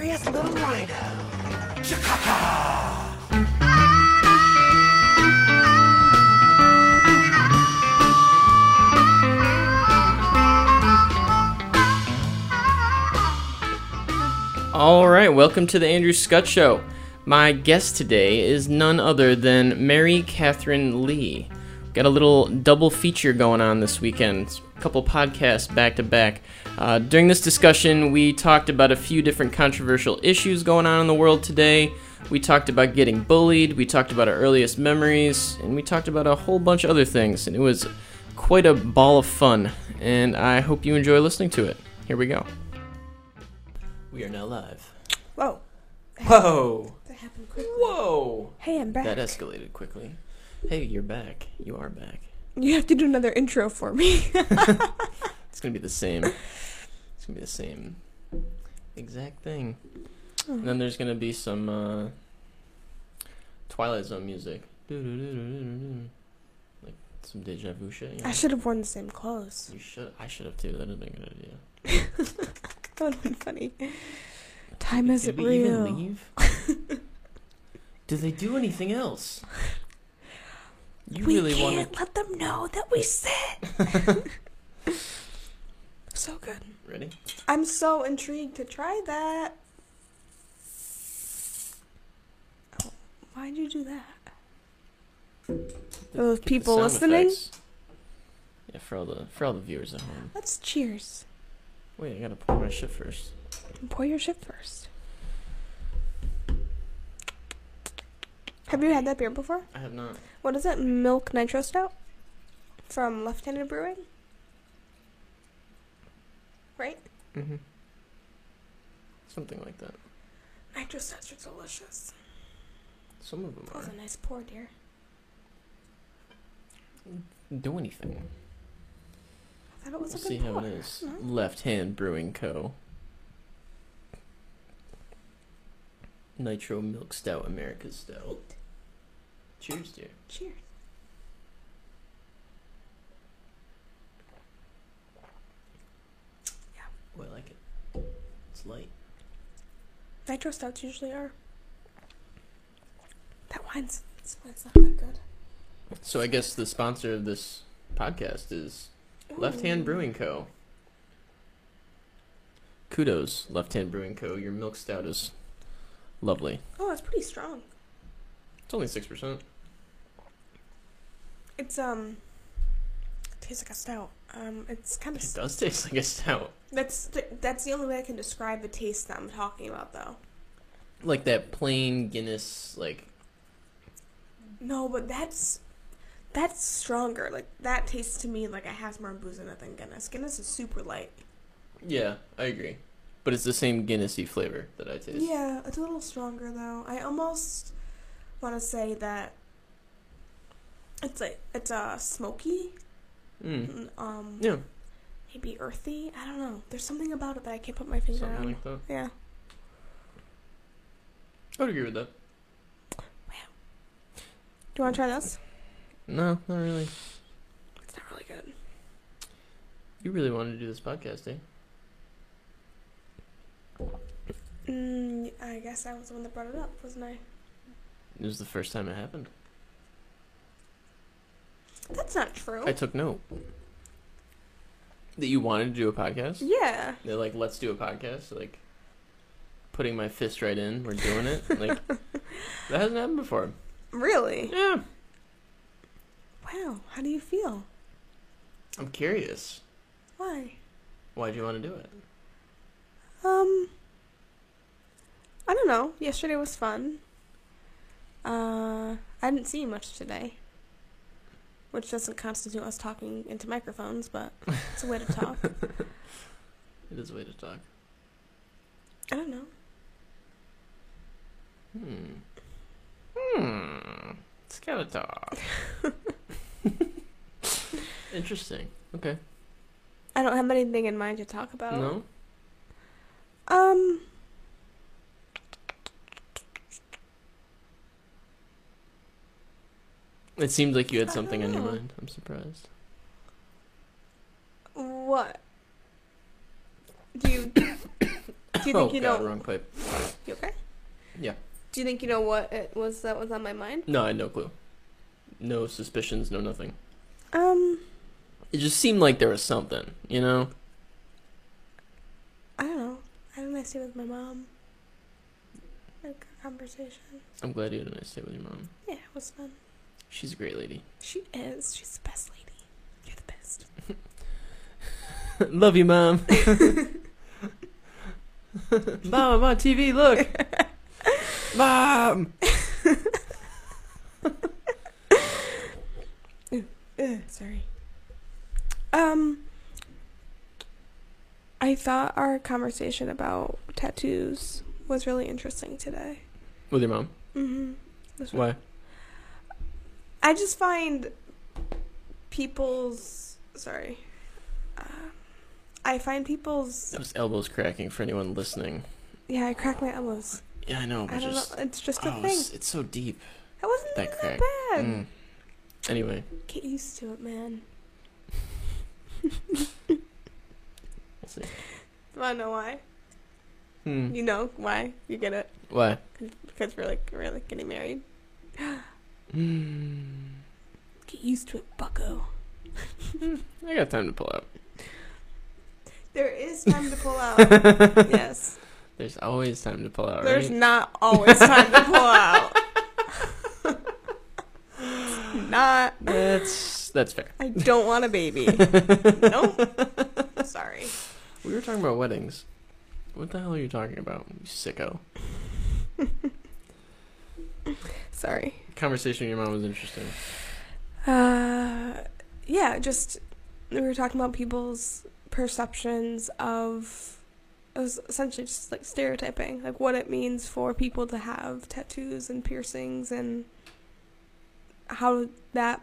curious little rhino. Chakata! All right, welcome to the Andrew Scott Show. My guest today is none other than Mary Catherine Lee. Got a little double feature going on this weekend, a couple podcasts back to back. Uh, during this discussion, we talked about a few different controversial issues going on in the world today. We talked about getting bullied, we talked about our earliest memories, and we talked about a whole bunch of other things. And it was quite a ball of fun, and I hope you enjoy listening to it. Here we go. We are now live. Whoa, Whoa! that happened quickly. Whoa! Hey, I'm back. That escalated quickly. Hey, you're back. You are back. You have to do another intro for me. It's gonna be the same. It's gonna be the same exact thing. And then there's gonna be some uh, Twilight Zone music. Like some deja vu shit. You, know? I should have worn the same clothes. you should. I should have too. That'd have been a good idea. That would have been funny. Time Did isn't we real. even leave? Did they do anything else? You we really can't want let them know that we sit. so good. Ready? I'm so intrigued to try that. Oh, why'd you do that? Those Get the people sound listening? effects. Yeah, for all the for all the viewers at home. Let's cheers. Wait, I gotta pour my shit first. Pour your shit first. Have you had that beer before? I have not. What is it? Milk Nitro Stout? From Left Handed Brewing? Right? Mm-hmm. Something like that. Nitro Stouts are delicious. Some of them That was are. a nice pour, dear. Do anything. I thought it was We'll a see how pour. it is. No? Left Hand Brewing Co. Nitro Milk Stout, America's Stout. Cheers, dear. Cheers. Yeah. Oh, I like it. It's light. Nitro Stouts usually are. That wine's, this wine's not that good. So I guess the sponsor of this podcast is Left Hand Brewing Co. Kudos, Left Hand Brewing Co. Your milk stout is lovely. Oh, it's pretty strong. It's only six percent. It's, um, tastes like a stout. Um, it's kind of. It does taste like a stout, That's th- that's the only way I can describe the taste that I'm talking about, though. like that plain Guinness. Like No, but that's that's stronger. Like that tastes to me like it has more booze in it than Guinness. Guinness is super light. yeah, I agree, but it's the same Guinnessy flavor that I taste. Yeah, it's a little stronger though. I almost want to say that it's like it's a uh, smoky, Mm. mm, um, Yeah, maybe earthy. I don't know. There's something about it that I can't put my finger something on. like that. yeah. I would agree with that. Wow. Do you want to try this? No, not really. It's not really good. You really wanted to do this podcast, eh? Mm, I guess I was the one that brought it up, wasn't I? It was the first time it happened. That's not true. I took note that you wanted to do a podcast. yeah. They're like, let's do a podcast. Like, putting my fist right in. We're doing it. Like, that hasn't happened before. Really? Yeah. Wow. How do you feel? I'm curious. Why? Why do you want to do it? Um, I don't know. Yesterday was fun. Uh, I didn't see you much today, which doesn't constitute us talking into microphones, but it's a way to talk. It is a way to talk. I don't know. Hmm. Hmm. Talk. Interesting. Okay. I don't have anything in mind to talk about. No? Um. It seemed like you had something on your mind. I'm surprised. What? Do you Do you oh think you God, know? wrong pipe. You okay? Yeah. Do you think you know what it was that was on my mind? No, I had no clue. No suspicions, no nothing. Um, It just seemed like there was something, you know? I don't know. I had a nice day with my mom. Like a conversation. I'm glad you had a nice day with your mom. Yeah, it was fun. She's a great lady. She is. She's the best lady. You're the best. Love you, mom. mom, I'm on TV. Look, mom. Ugh, sorry. Um, I thought our conversation about tattoos was really interesting today. With your mom. Mm-hmm. Why? I just find people's sorry. Uh, I find people's was elbows cracking for anyone listening. yeah. I crack my elbows. Yeah, I know, but I don't just know. It's just a oh, thing. it's, it's so deep. That wasn't that crack. that bad. Mm. Anyway, Get used to it, man. we'll see. Wanna know why? Hmm. You know why? You get it Why? because we're like we're like getting married. Get used to it, Bucko. I got time to pull out. There is time to pull out. yes. There's always time to pull out, There's right? not always time to pull out. not. That's that's fair. I don't want a baby. nope. Sorry. We were talking about weddings. What the hell are you talking about, you sicko? Sorry. Conversation with your mom was interesting. Uh, yeah, just we were talking about people's perceptions of it was essentially just like stereotyping, like what it means for people to have tattoos and piercings and how that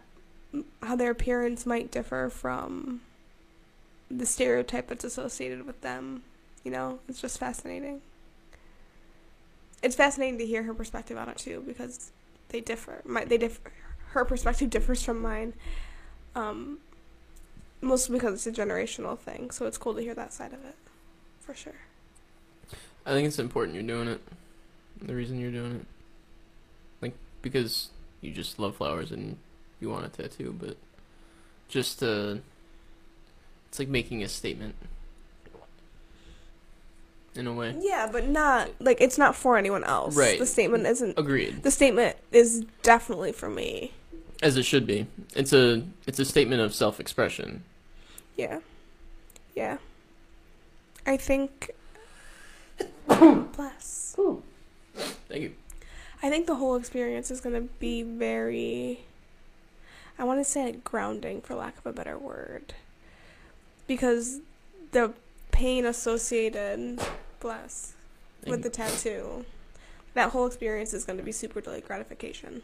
how their appearance might differ from the stereotype that's associated with them. You know, it's just fascinating. It's fascinating to hear her perspective on it too because they differ. My, they differ. Her perspective differs from mine. Um, mostly because it's a generational thing, so it's cool to hear that side of it, for sure. I think it's important you're doing it. The reason you're doing it, like because you just love flowers and you want a tattoo, but just uh, it's like making a statement in a way. Yeah, but not like it's not for anyone else. Right. The statement isn't. Agreed, The statement is definitely for me. as it should be. It's a it's a statement of self-expression. Yeah. Yeah. I think. Bless. Thank you. I think the whole experience is going to be very. I want to say like grounding, for lack of a better word. Because the pain associated, bless, Thank with you. the tattoo, that whole experience is going to be super delayed gratification.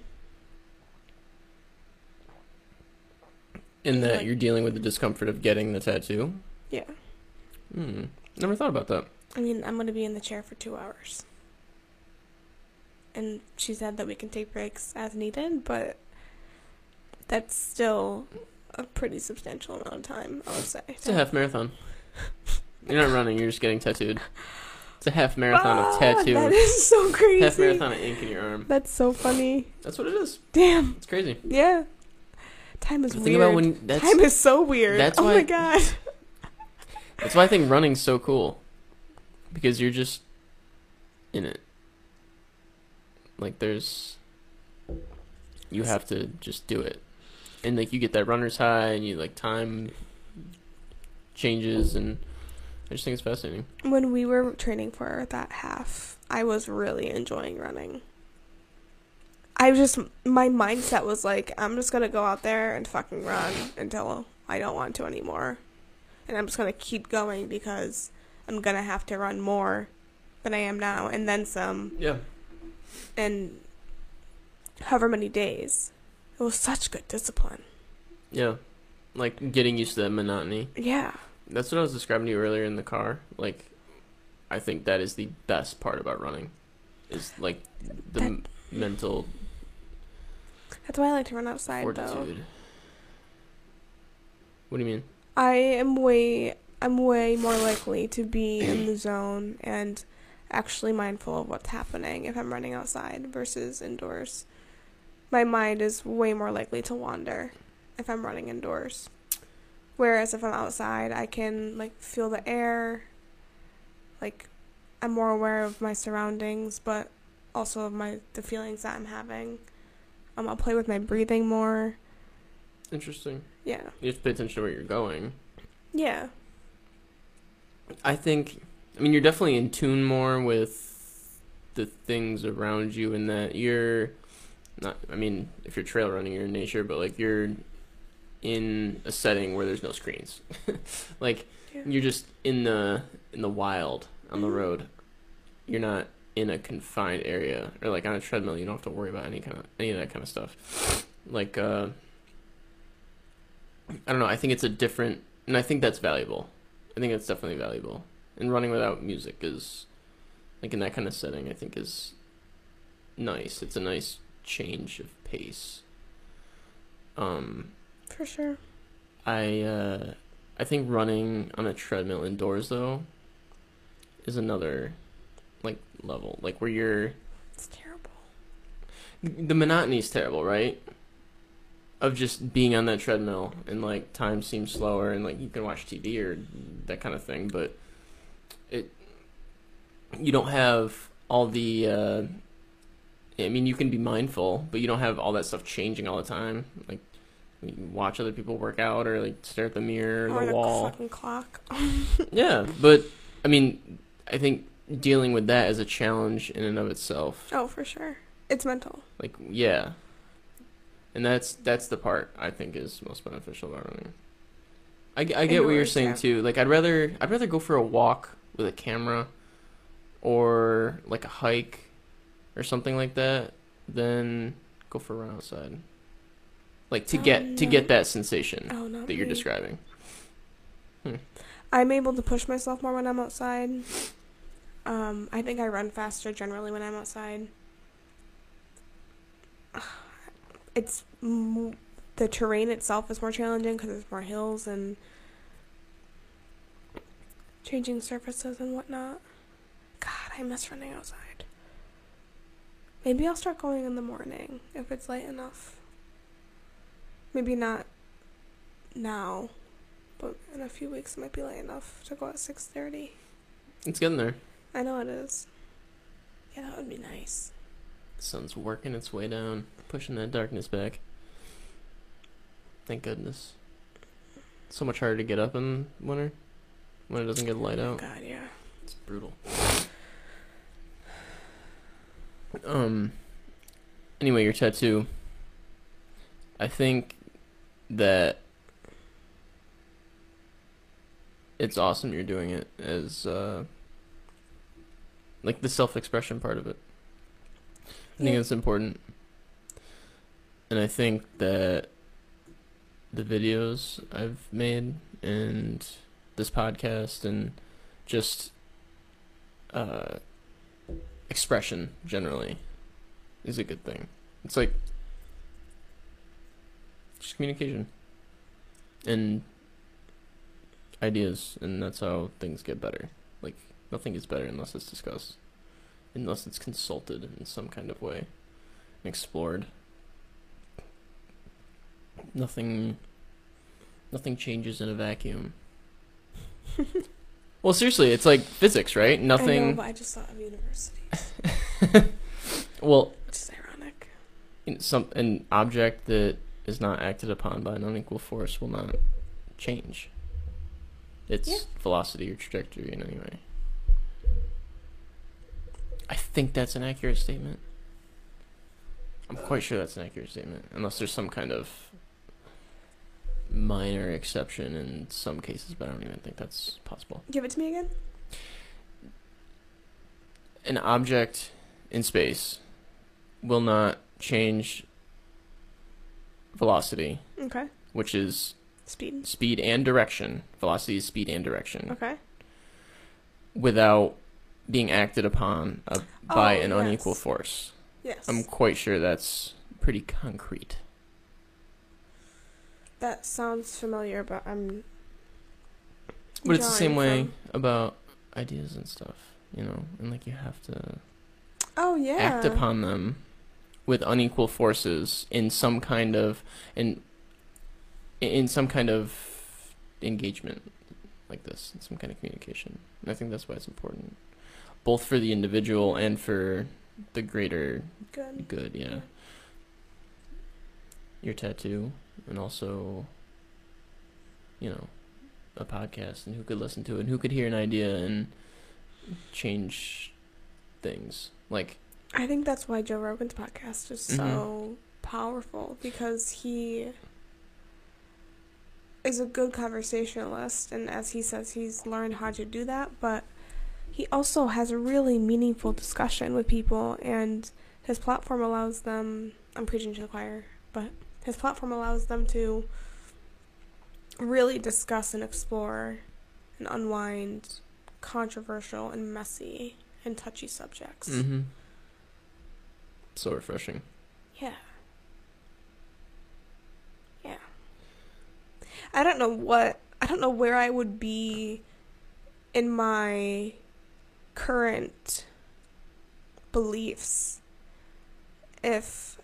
In that like- you're dealing with the discomfort of getting the tattoo. Yeah. Hmm. Never thought about that. I mean, I'm going to be in the chair for two hours. And she said that we can take breaks as needed, but that's still a pretty substantial amount of time, I would say. It's a half marathon. You're not running. You're just getting tattooed. It's a half marathon Ah, of tattoo. That is so crazy. Half marathon of ink in your arm. That's so funny. That's what it is. Damn. It's crazy. Yeah. Time is Think weird. about when that's Time is so weird. that's oh why- my god. that's why I think running's so cool. Because you're just in it. Like there's you have to just do it. And like you get that runner's high and you like time changes and I just think it's fascinating. When we were training for that half, I was really enjoying running. I was just my mindset was like, I'm just gonna go out there and fucking run until I don't want to anymore, and I'm just gonna keep going because I'm gonna have to run more than I am now, and then some, Yeah. and however many days. It was such good discipline. Yeah. Like getting used to that monotony. Yeah. That's what I was describing to you earlier in the car. Like, I think that is the best part about running, is like the That- m- mental That's why I like to run outside though. What do you mean? I am way I'm way more likely to be in the zone and actually mindful of what's happening if I'm running outside versus indoors. My mind is way more likely to wander if I'm running indoors. Whereas if I'm outside, I can like feel the air. Like I'm more aware of my surroundings, but also of my the feelings that I'm having. Um, I'll play with my breathing more. Interesting. Yeah. You have to pay attention to where you're going. Yeah. I think, I mean, you're definitely in tune more with the things around you, and that you're not. I mean, if you're trail running, you're in nature, but like you're in a setting where there's no screens. like Yeah. you're just in the in the wild on the Mhm. road. You're not in a confined area or like on a treadmill. You don't have to worry about any kind of any of that kind of stuff. Like uh, I don't know. I think it's a different, and I think that's valuable. I think that's definitely valuable. And running without music is like in that kind of setting. I think is nice. It's a nice change of pace. Um, For sure. I uh, I think running on a treadmill indoors though is another like level, like where you're It's terrible. the monotony is terrible, right? Of just being on that treadmill and like time seems slower and like you can watch TV or that kind of thing, but it you don't have all the uh I mean you can be mindful, but you don't have all that stuff changing all the time. Like watch other people work out or like stare at the mirror or or the the wall. fucking clock. Yeah, but I mean I think dealing with that is a challenge in and of itself. Oh, for sure. It's mental. Like yeah, and that's that's the part I think is most beneficial about running. I, I get what you're saying too. Like I'd rather I'd rather go for a walk with a camera, or like a hike, or something like that, than go for a run outside. Like to get to get that sensation Oh that you're describing. I'm able to push myself more when I'm outside. Um, I think I run faster generally when I'm outside. It's m- the terrain itself is more challenging because there's more hills and changing surfaces and whatnot. God, I miss running outside. Maybe I'll start going in the morning if it's light enough. Maybe not now, but in a few weeks it might be late enough to go at six thirty. It's getting there. I know it is. Yeah, that would be nice. The sun's working its way down, pushing that darkness back. Thank goodness. So much harder to get up in winter when it doesn't get light out. God, yeah. It's brutal. Um. Anyway, your tattoo. I think that it's awesome you're doing it as uh like the self-expression part of it. I think Yeah. that's important. And I think that the videos I've made and this podcast and just uh, expression generally is a good thing. It's like just communication and ideas, and that's how things get better. Like nothing gets better unless it's discussed, unless it's consulted in some kind of way and explored. Nothing, nothing changes in a vacuum. well, seriously, it's like physics, right? I know, Nothing. but I just thought of university, well, which is ironic. in some an object that is not acted upon by an unequal force will not change its Yeah. velocity or trajectory in any way. I think that's an accurate statement. I'm quite sure that's an accurate statement, unless there's some kind of minor exception in some cases, but I don't even think that's possible. Give it to me again. An object in space will not change velocity, Okay. which is Speed. speed and direction. Velocity is speed and direction. Okay. Without being acted upon uh, by Oh, an unequal force. Yes. I'm quite sure that's pretty concrete. that sounds familiar, but I'm But it's the same way drawing about ideas and stuff, you know, and like you have to Oh yeah. act upon them with unequal forces in some kind of in in some kind of engagement like this, in some kind of communication. And I think that's why it's important, both for the individual and for the greater Good. good. Yeah. Yeah. Your tattoo, and also, you know, a podcast, and who could listen to it, and who could hear an idea and change things. Like, I think that's why Joe Rogan's podcast is Mm-hmm. so powerful because he is a good conversationalist and as he says he's learned how to do that but he also has a really meaningful discussion with people and his platform allows them I'm preaching to the choir but his platform allows them to really discuss and explore and unwind controversial and messy and touchy subjects. mm-hmm. So refreshing. Yeah. Yeah. I don't know what I don't know where I would be in my current beliefs if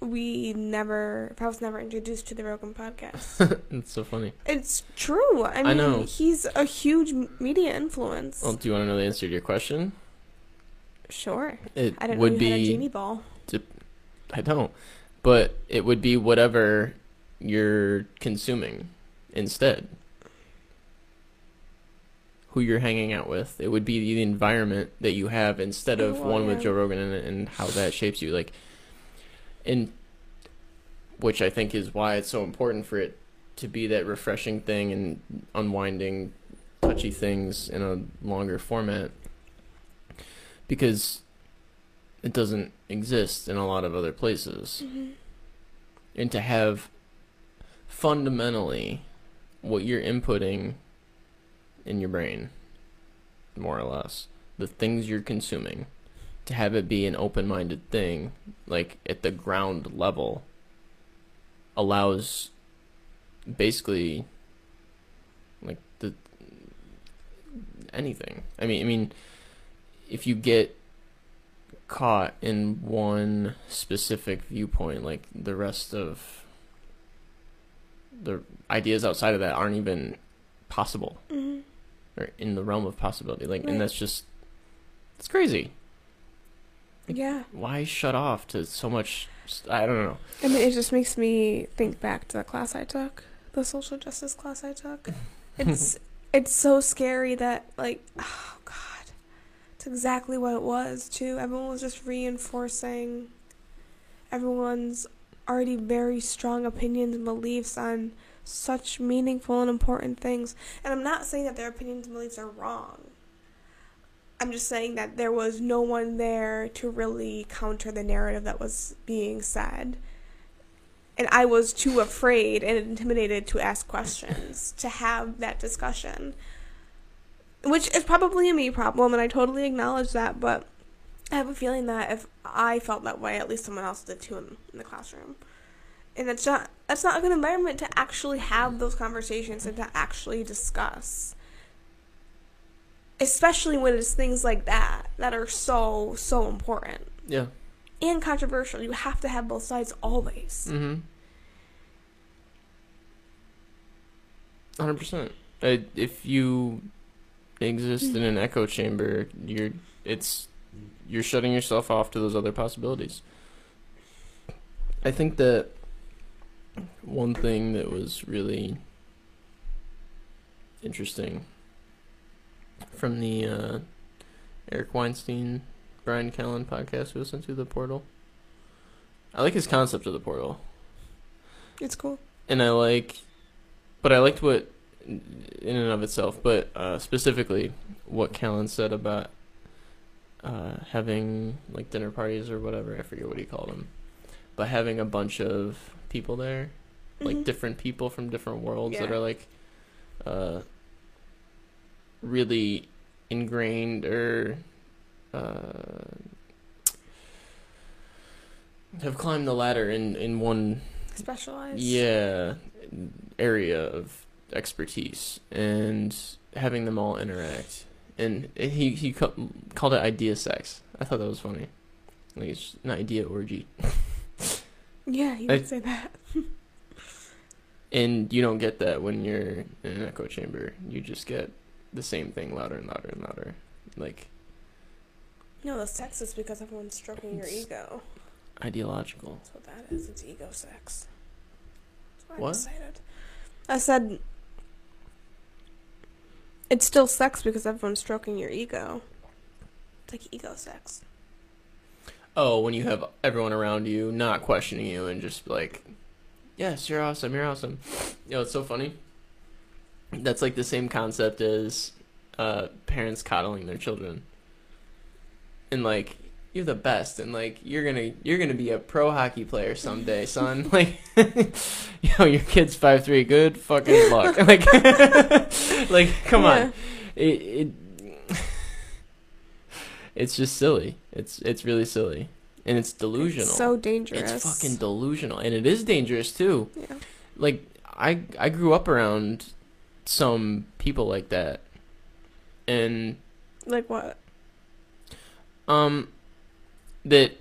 we never if I was never introduced to the Rogan podcast. it's so funny. it's true. I mean, I know. he's a huge media influence. Well, do you want to know the answer to your question? Sure. It I didn't would know be. you had a genie ball. I don't. But it would be whatever you're consuming instead. Who you're hanging out with. It would be the environment that you have instead of one with. Joe Rogan and, and how that shapes you. Like, and which I think is why it's so important for it to be that refreshing thing and unwinding, touchy things in a longer format. Because it doesn't exist in a lot of other places. Mhm. And to have fundamentally what you're inputting in your brain, more or less, the things you're consuming, to have it be an open minded thing, like at the ground level, allows basically like the anything. I mean I mean if you get caught in one specific viewpoint, like the rest of the ideas outside of that aren't even possible Mhm. or in the realm of possibility. Like, Right. and that's just it's crazy. Like, Yeah. Why shut off to so much? I don't know. I mean, it just makes me think back to the class I took, the social justice class I took. It's it's so scary that like, oh god, it's exactly what it was too. Everyone was just reinforcing everyone's already very strong opinions and beliefs on such meaningful and important things. And I'm not saying that their opinions and beliefs are wrong. I'm just saying that there was no one there to really counter the narrative that was being said. And I was too afraid and intimidated to ask questions, to have that discussion. Which is probably a me problem, and I totally acknowledge that, but I have a feeling that if I felt that way, at least someone else did too in, in the classroom. And that's not that's not a good environment to actually have those conversations and to actually discuss especially when it's things like that that are so so important Yeah. and controversial. You have to have both sides always. Mm-hmm. Hundred percent. If you exist in an echo chamber, you're it's you're shutting yourself off to those other possibilities. I think that one thing that was really interesting from the uh, Eric Weinstein, Brian Callen podcast we listened to, The Portal. I like his concept of the portal It's cool. and I like, but I liked what, in and of itself, but uh, specifically what Callen said about uh, having like dinner parties or whatever. I forget what he called them, but having a bunch of people there, like Mhm. different people from different worlds that are like, uh, really ingrained or. Uh, have climbed the ladder in, in one Specialized. yeah area of expertise and having them all interact, and he he ca- called it idea sex. I thought that was funny. Like it's an idea orgy, Yeah, you I- would say that. and you don't get that when you're in an echo chamber. You just get the same thing louder and louder and louder. Like No, the sex is because everyone's stroking your ego. ideological. That's what that is. It's ego sex. That's why What? I decided. I said it's still sucks because everyone's stroking your ego. It's like ego sex. Oh, when you have everyone around you not questioning you and just like, yes, you're awesome, you're awesome. You know, it's so funny. That's like the same concept as uh, parents coddling their children. And like, you're the best, and like, you're gonna you're gonna be a pro hockey player someday, son. Like, you know, your kid's five three, good fucking luck. Like, like, come Yeah. on, it, it it's just silly. It's it's really silly, and it's delusional. It's so dangerous. It's fucking delusional, and it is dangerous too. yeah. Like I I grew up around some people like that, and Like what? um that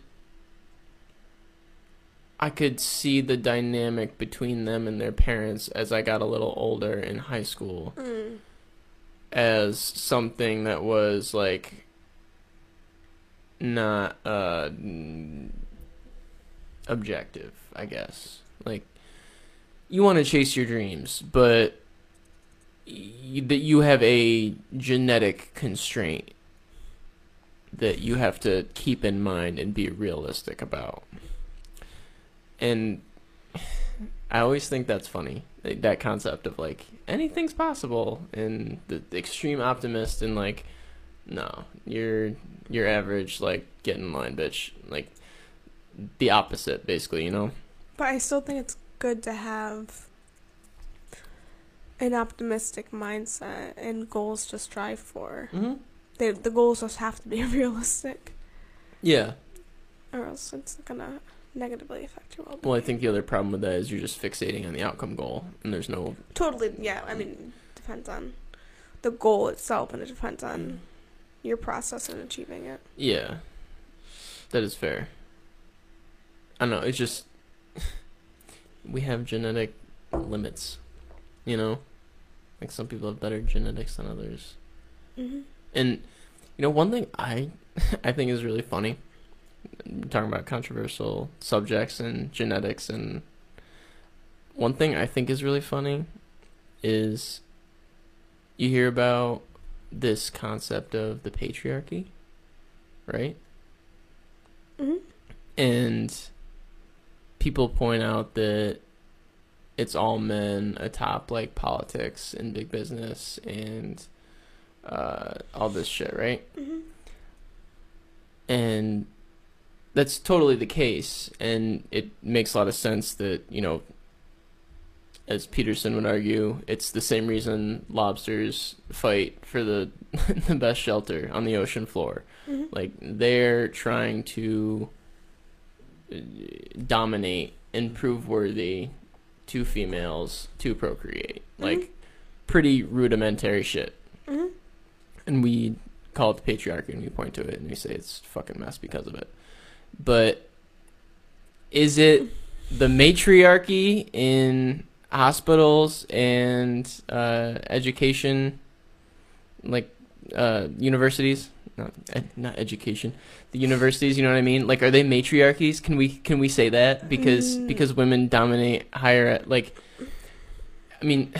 I could see the dynamic between them and their parents as I got a little older in high school Mm. as something that was like not uh objective, I guess. Like you want to chase your dreams, but that you have a genetic constraint that you have to keep in mind and be realistic about. And I always think that's funny. That concept of like anything's possible and the, extreme optimist and like no, you're you're average like get in line bitch. Like the opposite basically, you know? But I still think it's good to have an optimistic mindset and goals to strive for. Mhm. They, the goals just have to be realistic, Yeah. or else it's gonna negatively affect your well-being. Well, I think the other problem with that is you're just fixating on the outcome goal and there's no Totally, yeah. I mean, depends on the goal itself, and it depends on your process in achieving it. Yeah, that is fair. I don't know. It's just we have genetic limits, you know. Like some people have better genetics than others, Mm-hmm. And you know one thing I I think is really funny. Talking about controversial subjects and genetics, and one thing I think is really funny is you hear about this concept of the patriarchy, right? Mm-hmm. and people point out that it's all men atop like politics and big business and uh, all this shit, right? Mm-hmm. And that's totally the case, and it makes a lot of sense that you know, as Peterson would argue, it's the same reason lobsters fight for the the best shelter on the ocean floor. Mm-hmm. Like they're trying to uh, dominate and prove worthy to females to procreate. Like pretty rudimentary shit. Mm-hmm. And we call it the patriarchy and we point to it and we say it's fucking mess because of it. But is it the matriarchy in hospitals and uh, education like uh, universities? Not ed- not education. The universities, you know what I mean? Like are they matriarchies? Can we can we say that because Mm. because women dominate higher at like I mean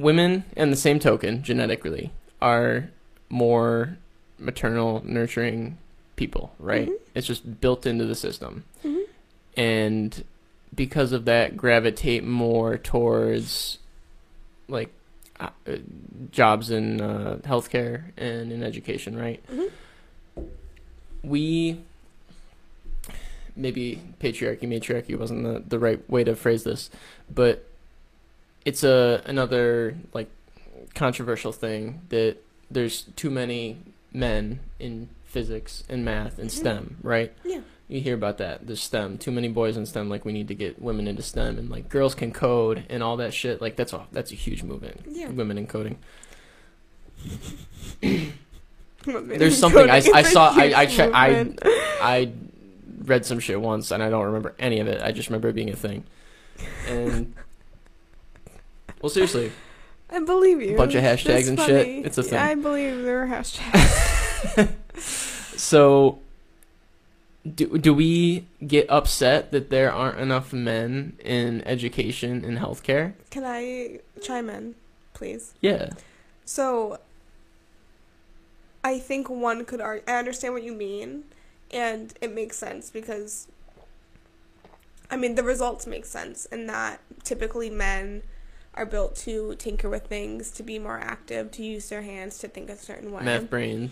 women in the same token genetically are more maternal nurturing people right Mhm. it's just built into the system Mm-hmm. and because of that gravitate more towards like uh, jobs in uh, healthcare and in education right Mm-hmm. we maybe patriarchy matriarchy wasn't the, the right way to phrase this but it's a another like controversial thing that there's too many men in physics and math and. STEM, right? Yeah. You hear about that, the STEM. Too many boys in STEM. Like we need to get women into STEM, and like girls can code and all that shit. Like that's a that's a huge movement. Yeah. Women in coding. There's something I, I saw. I I checked. I. I read some shit once, and I don't remember any of it. I just remember it being a thing. And well, seriously, I believe you. A bunch of hashtags That's and shit. It's a thing. I believe there are hashtags. so do do we get upset that there aren't enough men in education and healthcare? Can I chime in, please? Yeah. So, I think one could argue. I understand what you mean, and it makes sense because, I mean, the results make sense in that typically men are built to tinker with things, to be more active, to use their hands, to think a certain way, Math brain.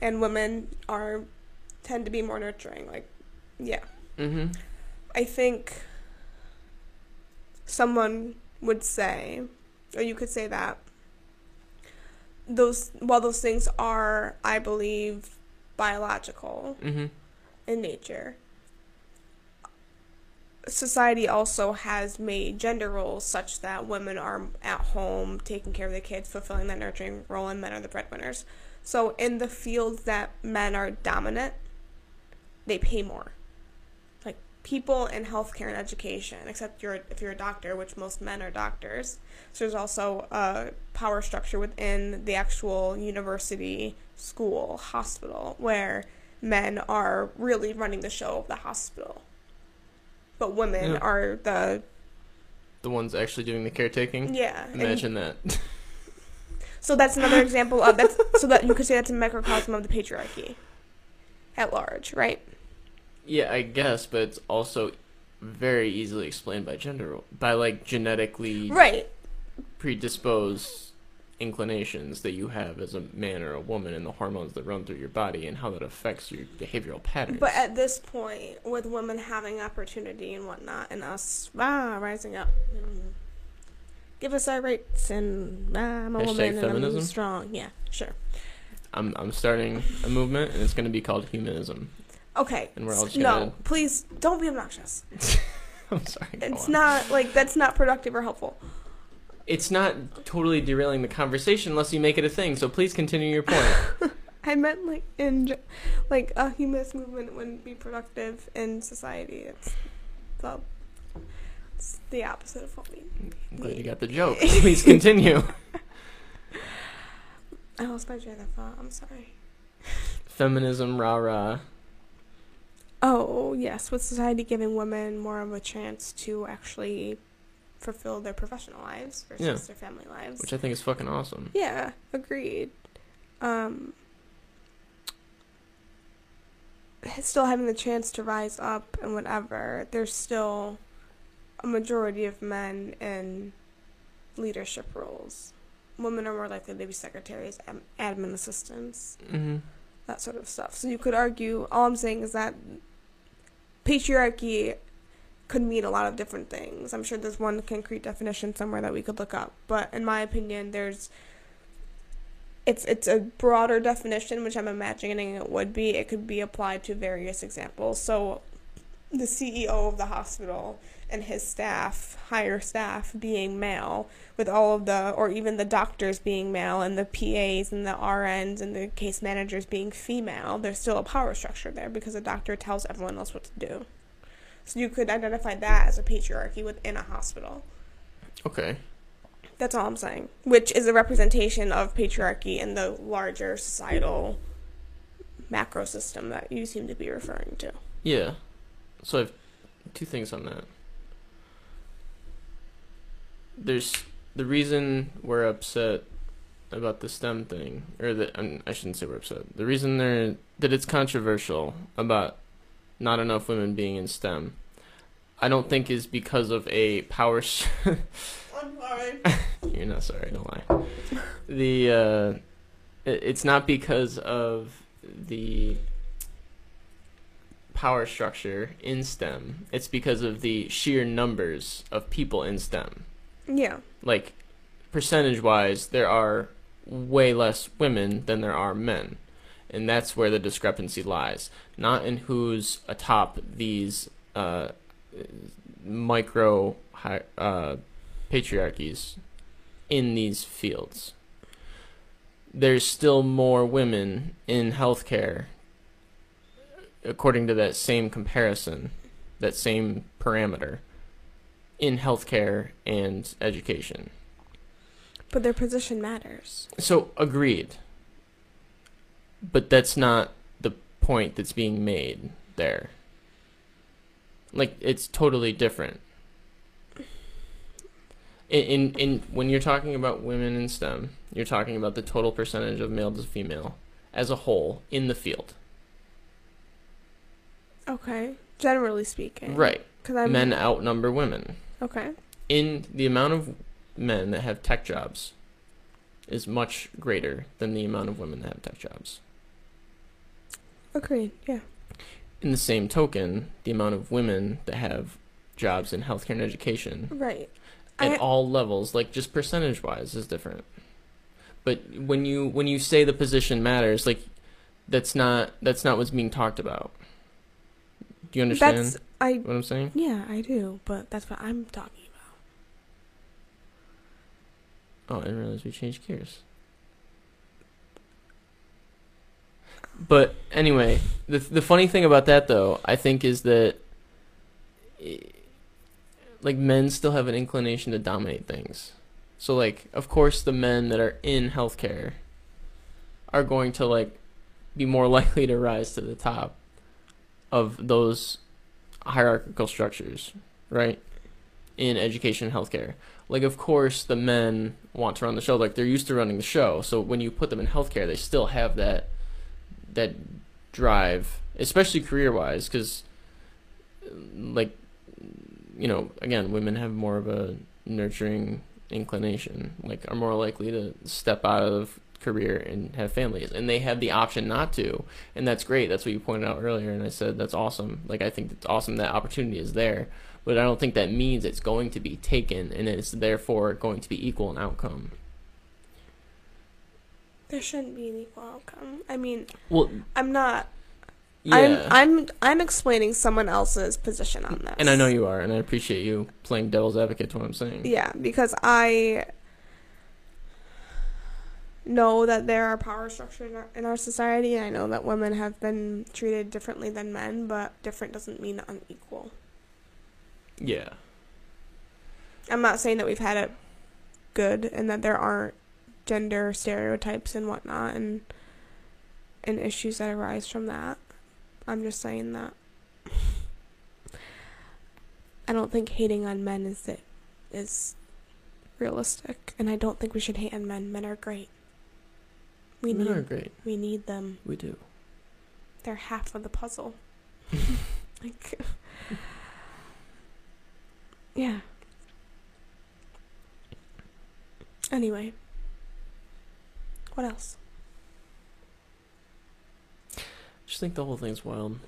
and women are tend to be more nurturing. Like, yeah. Mm-hmm. I think someone would say, or you could say that those while those things are, I believe, biological Mm-hmm. in nature, society also has made gender roles such that women are at home taking care of the kids, fulfilling that nurturing role, and men are the breadwinners. So in the fields that men are dominant, they pay more. Like people in healthcare and education, except you're if you're a doctor, which most men are doctors. So there's also a power structure within the actual university, school, hospital where men are really running the show of the hospital. But women Yeah. are the The ones actually doing the caretaking. yeah. and- Imagine that. So that's another example of that's so that you could say that's a microcosm of the patriarchy at large, right? yeah, I guess, but it's also very easily explained by gender by like genetically Right. predisposed inclinations that you have as a man or a woman and the hormones that run through your body and how that affects your behavioral patterns. But at this point, with women having opportunity and whatnot, and us ah, rising up, give us our rights, and ah, I'm a Hashtag woman and? I'm strong. Yeah, sure. I'm I'm starting a movement and it's going to be called humanism. Okay. And we're all just gonna- no, please don't be obnoxious. I'm sorry. It's not like that's not productive or helpful. It's not totally derailing the conversation unless you make it a thing. So please continue your point. I meant like in like a humanist movement wouldn't be productive in society. It's the it's the opposite of what we. I'm glad you got the joke. Please continue. I lost my train of thought. I'm sorry. Feminism, rah rah. Oh yes, with society giving women more of a chance to actually fulfill their professional lives versus Yeah. their family lives. Which I think is fucking awesome. yeah, agreed. Um, still having the chance to rise up and whatever, there's still a majority of men in leadership roles. Women are more likely to be secretaries, admin assistants, hmm that sort of stuff. So you could argue, all I'm saying is that patriarchy could mean a lot of different things. I'm sure there's one concrete definition somewhere that we could look up, but in my opinion, there's it's it's a broader definition, which I'm imagining it would be. It could be applied to various examples. So the CEO of the hospital and his staff, higher staff being male, with all of the, or even the doctors being male, and the PAs and the RNs and the case managers being female, there's still a power structure there because the doctor tells everyone else what to do. So you could identify that as a patriarchy within a hospital. Okay. That's all I'm saying. Which is a representation of patriarchy in the larger societal macro system that you seem to be referring to. Yeah. So I have two things on that. There's the reason we're upset about the STEM thing, or that um, I shouldn't say we're upset. The reason there that it's controversial about not enough women being in STEM, I don't think is because of a power. Sh- I'm sorry. You're not sorry, don't lie. The uh, it's not because of the power structure in STEM. It's because of the sheer numbers of people in STEM. Yeah. Like percentage wise, there are way less women than there are men. And that's where the discrepancy lies. Not in who's atop these uh, micro uh, patriarchies in these fields. There's still more women in healthcare, according to that same comparison, that same parameter, in healthcare and education. But their position matters. So agreed. But that's not the point that's being made there. Like it's totally different. In, in in when you're talking about women in STEM, you're talking about the total percentage of male to female as a whole in the field. Okay. Generally speaking. Right. Because Men outnumber women. Okay. In the amount of men that have tech jobs is much greater than the amount of women that have tech jobs. Agreed. Yeah. in the same token, the amount of women that have jobs in healthcare and education Right. at I- all levels, like just percentage wise, is different. But when you when you say the position matters, like that's not that's not what's being talked about. Do you understand That's I. what I'm saying? Yeah, I do. But that's what I'm talking about. Oh, I didn't realize we changed gears. But anyway, the the funny thing about that though, I think is that like men still have an inclination to dominate things. So like of course the men that are in healthcare are going to like be more likely to rise to the top of those hierarchical structures, right? In education and healthcare. Like of course the men want to run the show like they're used to running the show. So when you put them in healthcare, they still have that that drive, especially career wise, because like you know, again, women have more of a nurturing inclination, like are more likely to step out of career and have families, and they have the option not to, and that's great. That's what you pointed out earlier, and I said that's awesome. Like I think it's awesome that opportunity is there, but I don't think that means it's going to be taken, and it's therefore going to be equal in outcome. There shouldn't be an equal outcome. I mean, Well, I'm not. yeah. I'm I'm I'm explaining someone else's position on this. And I know you are, and I appreciate you playing devil's advocate to what I'm saying. Yeah, because I know that there are power structures in our, in our society, and I know that women have been treated differently than men, but different doesn't mean unequal. Yeah. I'm not saying that we've had it good and that there aren't gender stereotypes and whatnot and and issues that arise from that. I'm just saying that I don't think hating on men is it is realistic, and I don't think we should hate on men. Men are great. We Men need are great. we need them. We do. They're half of the puzzle. like Yeah. Anyway. What else? I just think the whole thing's wild.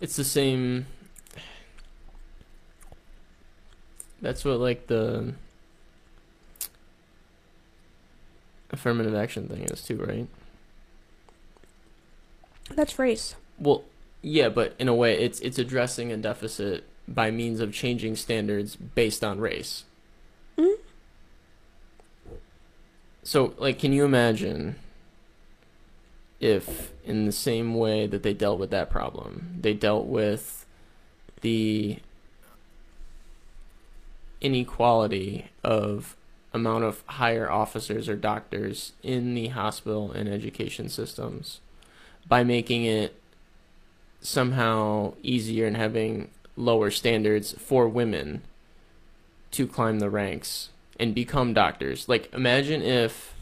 It's the same. That's what like the affirmative action thing is too, right? That's race. Well, yeah, but in a way, it's it's addressing a deficit by means of changing standards based on race. Mhm. So, like, can you imagine if, in the same way that they dealt with that problem, they dealt with the inequality of amount of higher officers or doctors in the hospital and education systems by making it somehow easier and having lower standards for women to climb the ranks and become doctors. Like imagine if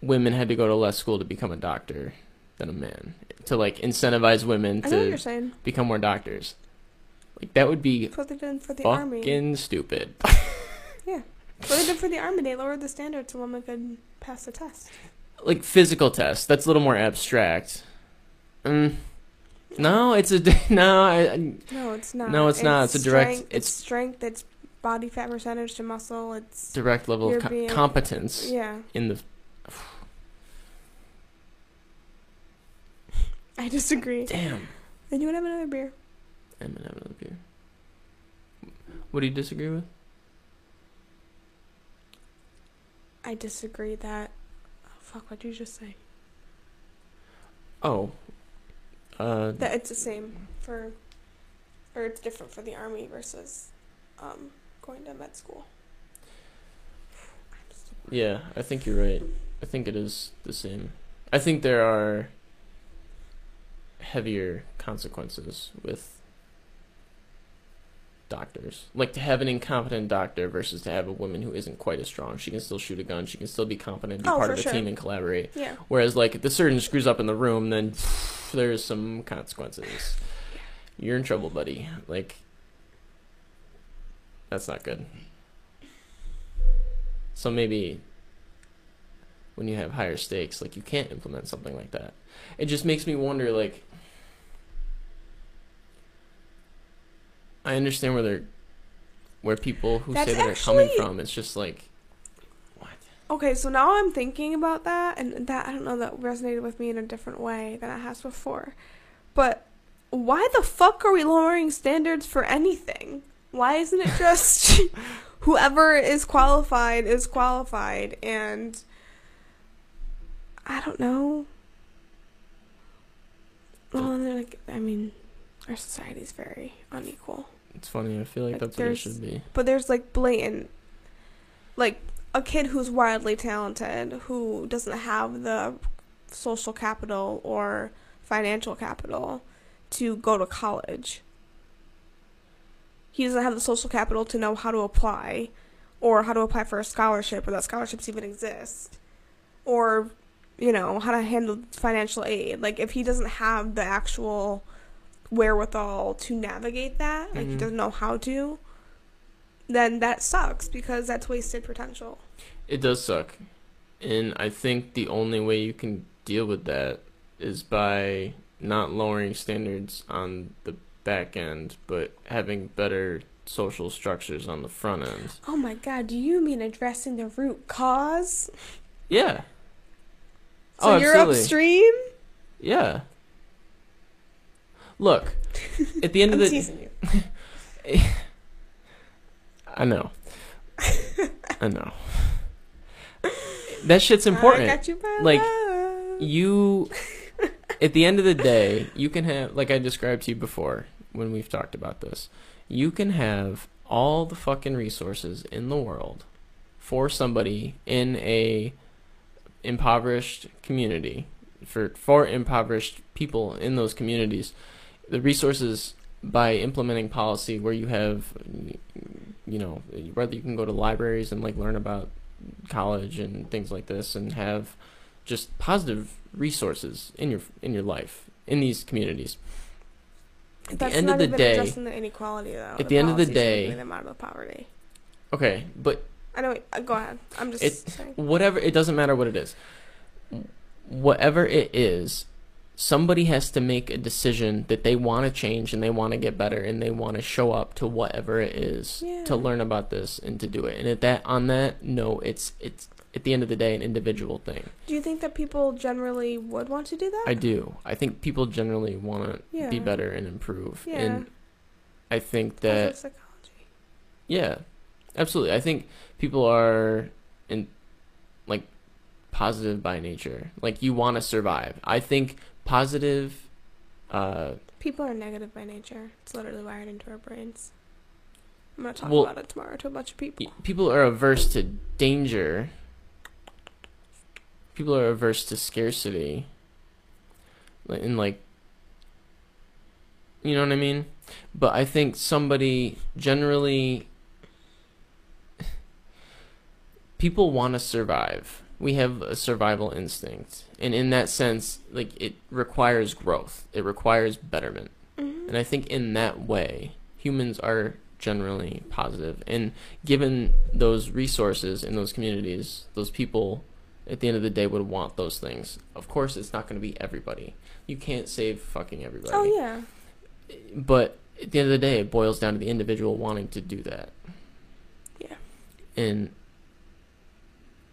women had to go to less school to become a doctor than a man to like incentivize women I know what you're to become more doctors. Like that would be what they did for the fucking army. stupid. yeah, what they did for the army. They lowered the standard so women could pass the test. like physical tests. That's a little more abstract. Mm, no, it's a no. I, No, it's not. No, it's not. It's a direct- Strength, it's- it's strength. It's body fat percentage to muscle. It's direct level of co- being- competence yeah. in the. I disagree. Damn. Then you would have another beer. I'm gonna have another beer. What do you disagree with? I disagree that. Oh, fuck, what did you just say? Oh. Uh, That it's the same for. Or it's different for the army versus um, going to med school. Yeah, I think you're right. I think it is the same. I think there are heavier consequences with doctors. Like to have an incompetent doctor versus to have a woman who isn't quite as strong. She can still shoot a gun. She can still be competent, be Oh, part of a sure. team, and collaborate. Yeah. Whereas, like, if the surgeon screws up in the room, then there's some consequences. You're in trouble, buddy. Like, that's not good. So maybe when you have higher stakes, like, you can't implement something like that. It just makes me wonder, like, I understand where they're, where people who That's say that are coming from. It's just like, what? Okay, so now I'm thinking about that, and that I don't know that resonated with me in a different way than it has before. But why the fuck are we lowering standards for anything? Why isn't it just whoever is qualified is qualified, and I don't know. Well, and then, like, I mean, our society is very unequal. It's funny. I feel like Like, that's what it should be. But there's like blatant, like a kid who's wildly talented who doesn't have the social capital or financial capital to go to college. He doesn't have the social capital to know how to apply or how to apply for a scholarship or that scholarships even exist or you know how to handle financial aid like if he doesn't have the actual wherewithal to navigate that like he Mhm. doesn't know how to then that sucks because that's wasted potential It does suck. And I think the only way you can deal with that is by not lowering standards on the back end, but having better social structures on the front end. oh my god do you mean addressing the root cause Yeah. so oh, you're absolutely. upstream Yeah. Look, at the end of the teasing you I know. I know. That shit's important. I got you Like, love. you at the end of the day you can have like i described to you before when we've talked about this you can have all the fucking resources in the world for somebody in a impoverished community for for impoverished people in those communities. The resources by implementing policy where you have you know whether you can go to libraries and like learn about college and things like this and have just positive resources in your in your life in these communities. At That's the end not of the even day, addressing the inequality though. At the end of the day- them out of the poverty. okay, but I know. uh, Go ahead. I'm just It- saying. whatever it doesn't matter what it is. Whatever it is, somebody has to make a decision that they want to change and they want to get better and they want to show up to whatever it is Yeah. to learn about this and to do it. And at that on that, no, it's it's at the end of the day an individual thing. Do you think that people generally would want to do that? I do. I think people generally want to Yeah. be better and improve. Yeah. And I think that psychology. yeah, absolutely. I think people are in like positive by nature. Like you want to survive. I think positive uh People are negative by nature. It's literally wired into our brains. I'm gonna talk Well, about it tomorrow to a bunch of people. people are averse to danger. People are averse to scarcity. And like you know what I mean? But I think somebody generally people want to survive. We have a survival instinct. And in that sense, like it requires growth. It requires betterment. Mhm. And I think in that way, humans are generally positive. And given those resources in those communities, those people at the end of the day would want those things. Of course, it's not going to be everybody. You can't save fucking everybody. Oh yeah. But at the end of the day, it boils down to the individual wanting to do that. Yeah. And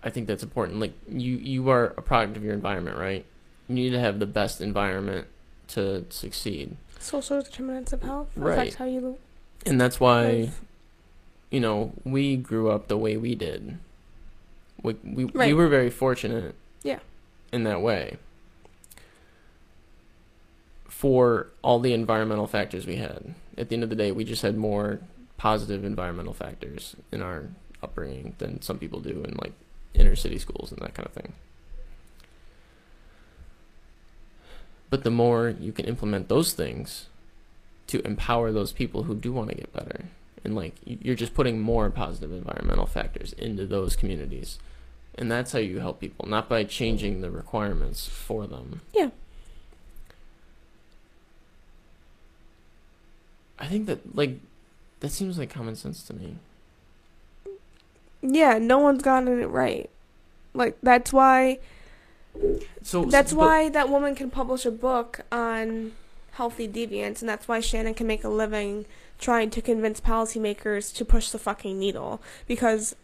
I think that's important. Like you, you are a product of your environment, right? You need to have the best environment to succeed. Social determinants of health Right. affect how you And that's why, live. you know, we grew up the way we did. We we, we were very fortunate. Yeah. In that way. For all the environmental factors we had. At the end of the day, we just had more positive environmental factors in our upbringing than some people do in like inner city schools and that kind of thing. But the more you can implement those things to empower those people who do want to get better, and like you're just putting more positive environmental factors into those communities, and that's how you help people, not by changing the requirements for them. Yeah. I think that like that seems like common sense to me. Yeah, no one's gotten it right. Like that's why So that's but- why that woman can publish a book on healthy deviance and that's why Shannon can make a living trying to convince policymakers to push the fucking needle because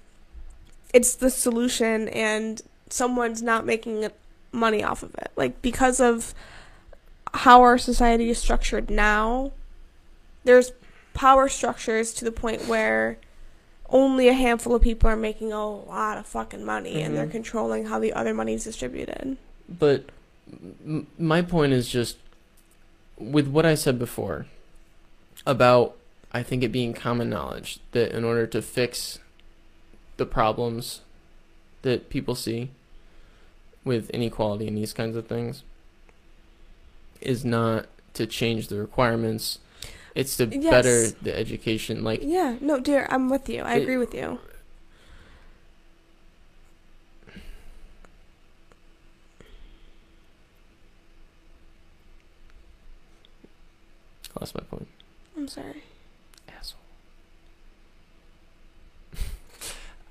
it's the solution and someone's not making money off of it. Like because of how our society is structured now, there's power structures to the point where only a handful of people are making a lot of fucking money and they're Mhm. controlling how the other money is distributed. But m- my point is just with what I said before about I think it being common knowledge that in order to fix the problems that people see with inequality and these kinds of things is not to change the requirements it's to Yes. better the education like Yeah, no, dear, I'm with you. I It- agree with you. Lost my point I'm sorry. asshole.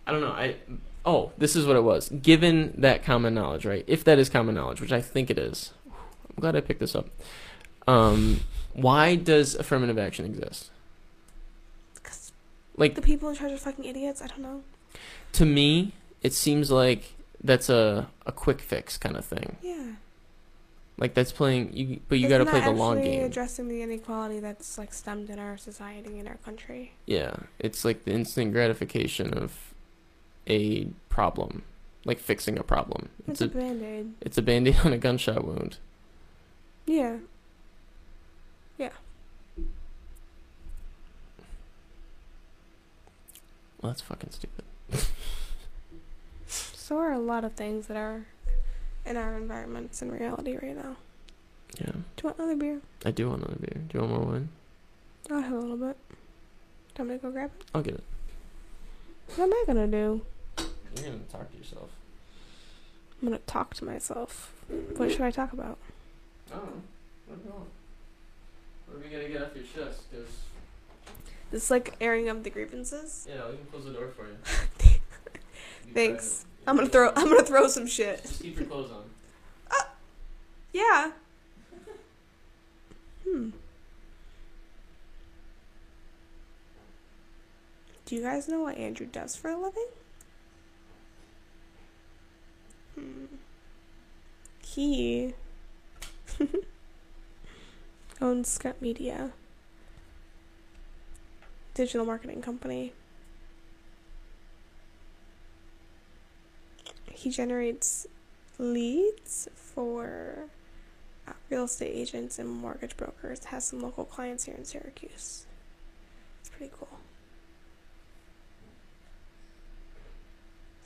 I don't know. I oh, this is what it was. Given that common knowledge, right? If that is common knowledge, which I think it is, I'm glad I picked this up. Um, why does affirmative action exist? Because Like the people in charge are fucking idiots. I don't know. to me, it seems like that's a a quick fix kind of thing. Yeah. Like that's playing you, but you got to play the long game. addressing the inequality that's like stemmed in our society in our country. Yeah, it's like the instant gratification of a problem, like fixing a problem. It's, It's a a band aid. it's a band-aid on a gunshot wound. Yeah. Yeah. Well, that's fucking stupid. So are a lot of things that are in our environments in reality right now. Yeah, Do you want another beer? I do want another beer. Do you want more wine? I'll have a little bit. Do you want me to go grab it? I'll get it. What am I gonna do? You're gonna talk to yourself. I'm gonna talk to myself. What should I talk about? Oh, what do you want? What are we gonna get off your chest? Cause This is like airing of the grievances. yeah, we can close the door for you. Thanks. private. I'm gonna throw. I'm gonna throw some shit. Just keep your clothes on. Oh yeah. Hmm. Do you guys know what Andrew does for a living? He owns Scut Media, digital marketing company. He generates leads for uh, real estate agents and mortgage brokers. Has some local clients here in Syracuse. It's pretty cool.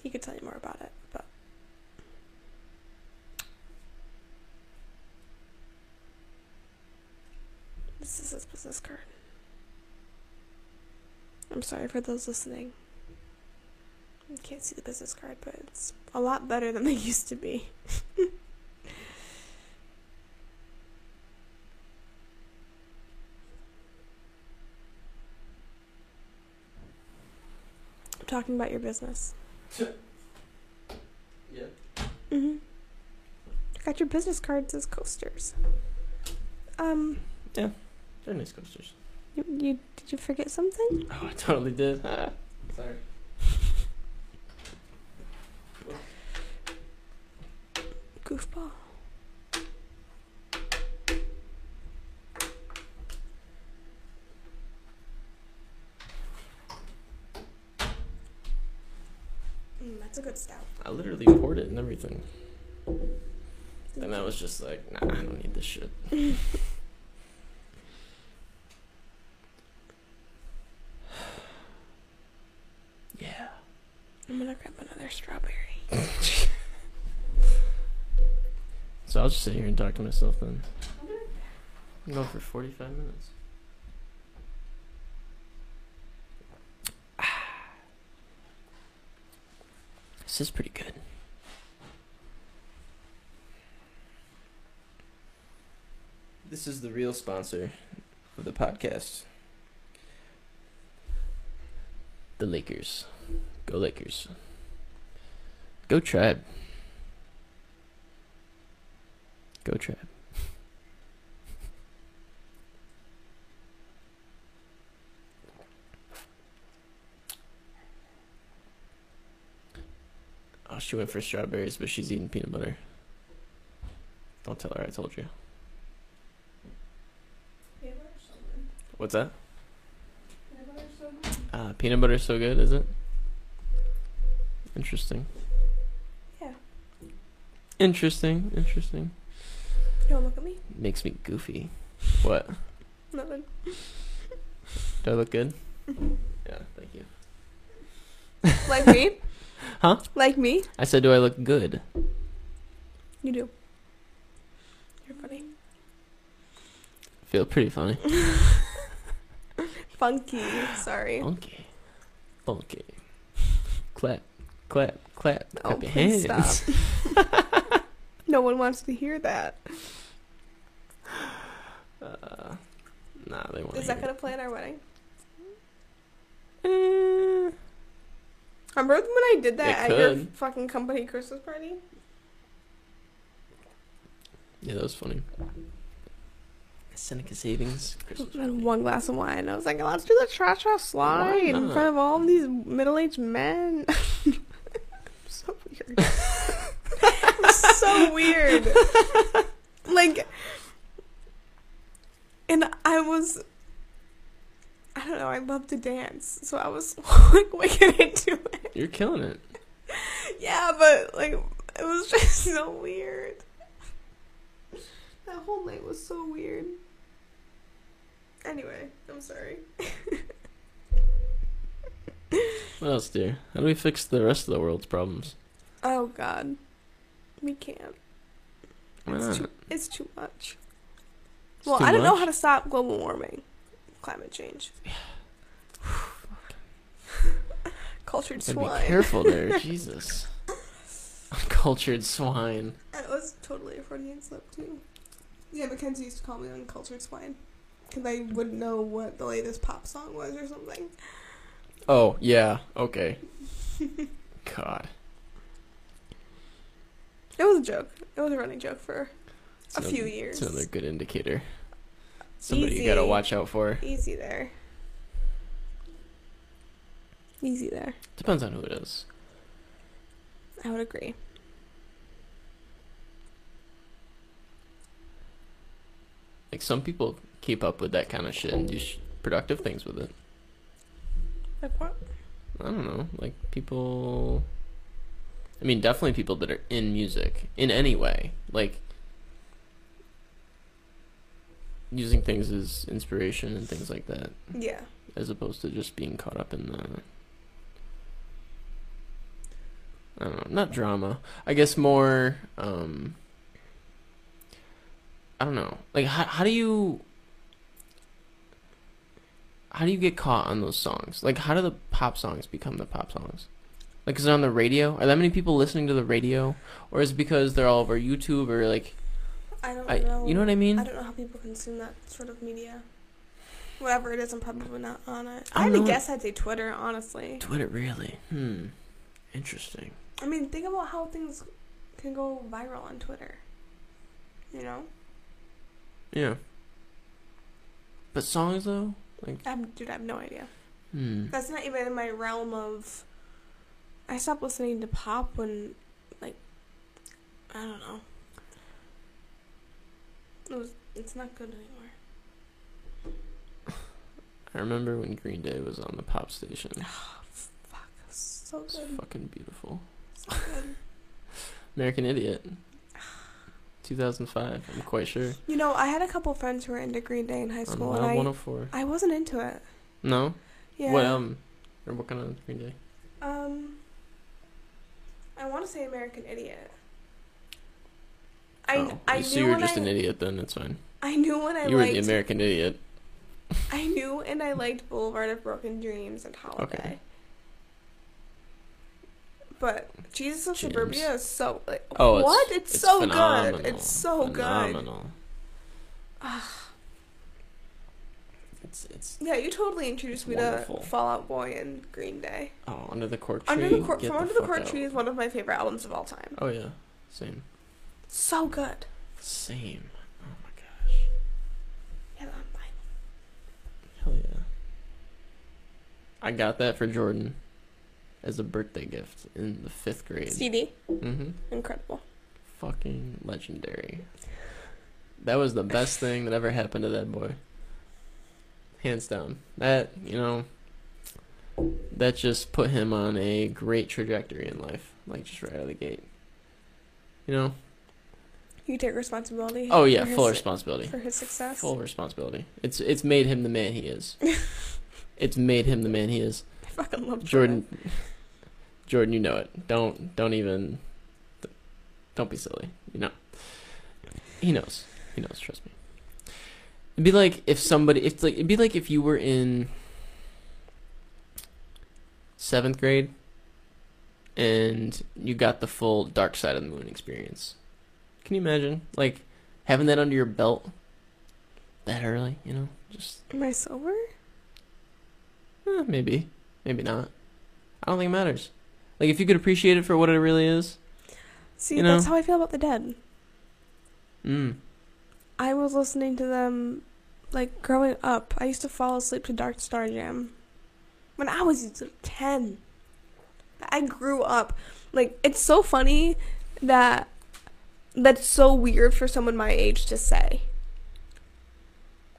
He could tell you more about it, but this is his business card. I'm sorry for those listening. You can't see the business card, but it's a lot better than they used to be. I'm talking about your business. Yeah. Mm-hmm. Got your business cards as coasters. Um, Nice coasters. You, you did you forget something? Oh, I totally did. Sorry. Goofball. Mm, that's a good stout. I literally poured it and everything. And I was just like, nah, I don't need this shit. I'm grab another strawberry. So I'll just sit here and talk to myself then. I'm going for 45 minutes. This is pretty good. This is the real sponsor of the podcast. The Lakers. Go Lakers. Go Tribe. Go Tribe. Oh, she went for strawberries, but she's eating peanut butter. Don't tell her I told you. What's that? Uh, peanut butter's so good, is it? Interesting. Yeah. Interesting. Interesting. You wanna look at me? Makes me goofy. What? Nothing. Do I look good? Yeah, thank you. Like me? Huh? Like me? I said, do I look good? You do. You're funny. Feel pretty funny. Funky. Sorry. Funky. Funky. Clap. Clap. Clap. Oh, Clap your please hands. No one wants to hear that. Uh, nah, they won't. Is that gonna play at our wedding? Eh, Remember when I did that It at your fucking company Christmas party? yeah, that was funny. Seneca Savings. Christmas I one glass of wine. I was like, let's do the tra tra slide in front of all these middle aged men. so weird. so weird. like, and I was, I don't know, I love to dance. So I was like wicked into it. You're killing it. Yeah, but like, it was just so weird. That whole night was so weird. Anyway, I'm sorry. What else, dear? How do we fix the rest of the world's problems? Oh God, we can't. Why It's too, it's too much. It's well, too I don't know how to stop global warming, climate change. Cultured swine. be careful there, Jesus. Uncultured swine. That was totally a Freudian slip too. Yeah, Mackenzie used to call me uncultured swine because I wouldn't know what the latest pop song was or something. Oh yeah. Okay. God. It was a joke. It was a running joke for a another- few years. It's another good indicator. Somebody you gotta watch out for. Easy there. Easy there. Depends on who it is. I would agree. Like some people keep up with that kind of shit and do sh- productive things with it. Like what? I don't know. Like people. I mean, definitely people that are in music in any way. Like using things as inspiration and things like that, Yeah. as opposed to just being caught up in the. I don't know, not drama. I guess more. Um, I don't know. Like, how how do you how do you get caught on those songs? Like, how do the pop songs become the pop songs? Like, is it on the radio? Are that many people listening to the radio, or is it because they're all over YouTube or like, I don't I, know. you know what I mean? I don't know how people consume that sort of media. Whatever it is, I'm probably not on it. I I had to guess I'd say Twitter, honestly. Twitter, really? Hmm. Interesting. I mean, think about how things can go viral on Twitter. You know? Yeah. But songs though, like, I have, dude, I have no idea. hmm. That's not even in my realm of. I stopped listening to pop when, like, I don't know. It was. It's not good anymore. I remember when Green Day was on the pop station. Oh, Fuck, so It's good. fucking beautiful. So good. American Idiot. 2005. I'm quite sure. You know, I had a couple friends who were into Green Day in high On school, Wild and I 104. I wasn't into it. No. Yeah. What um? Or what kind of Green Day? Um, I want to say American Idiot. I oh, I so knew you were just I, an idiot then. That's fine. I knew when I you were liked the American Idiot. I knew and I liked Boulevard of Broken Dreams and Holiday. Okay. But Jesus of. Suburbia is so like Oh, what? It's, it's so phenomenal. good. It's so good. It's it's Yeah, you totally introduced me Wonderful. to Fall Out Boy and Green Day. oh Under the Cork Tree. Under the Cork, from Under the Cork out. Tree is one of my favorite albums of all time. Oh yeah, same. So good. Same. Oh my gosh. Yeah, I'm like, Hell yeah. I got that for Jordan as a birthday gift in the fifth grade. CD, Mm-hmm. incredible. Fucking legendary. That was the best thing that ever happened to that boy. Hands down. That, you know, that just put him on a great trajectory in life. Like, just right out of the gate. You know? You take responsibility. Oh, yeah, full his, responsibility. for his success. Full responsibility. It's it's made him the man he is. it's made him the man he is. I fucking love Jordan Jordan, you know it. Don't don't even don't be silly. You know. He knows. He knows, trust me. It'd be like if somebody it's like it'd be like if you were in seventh grade and you got the full dark side of the moon experience. Can you imagine? Like having that under your belt that early, you know? Just Am I sober? Eh, maybe. Maybe not. I don't think it matters. Like, if you could appreciate it for what it really is. See, You know? that's how I feel about the dead. Mm. I was listening to them, like growing up. I used to fall asleep to Dark Star Jam when I was ten. I grew up. Like it's so funny that that's so weird for someone my age to say.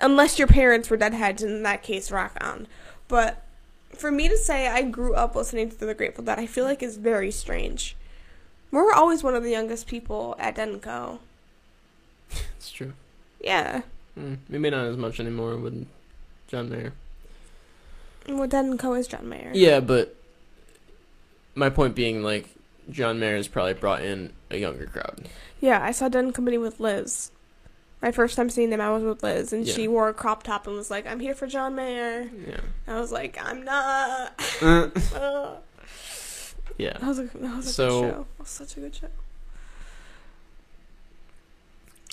Unless your parents were deadheads, in that case, rock on. But for me to say I grew up listening to the Grateful Dead, I feel like is very strange. We're always one of the youngest people at Dead & Co. It's true. Yeah. Mm. Maybe not as much anymore with John Mayer. Well, Dead & Co is John Mayer. Yeah, but my point being, like, John Mayer has probably brought in a younger crowd. Yeah, I saw Dead & Company with Liz. My first time seeing them, I was with Liz, and Yeah. she wore a crop top and was like, "I'm here for John Mayer." Yeah. I was like, "I'm not." Uh, yeah. that was a that was a So- good show. That was such a good show.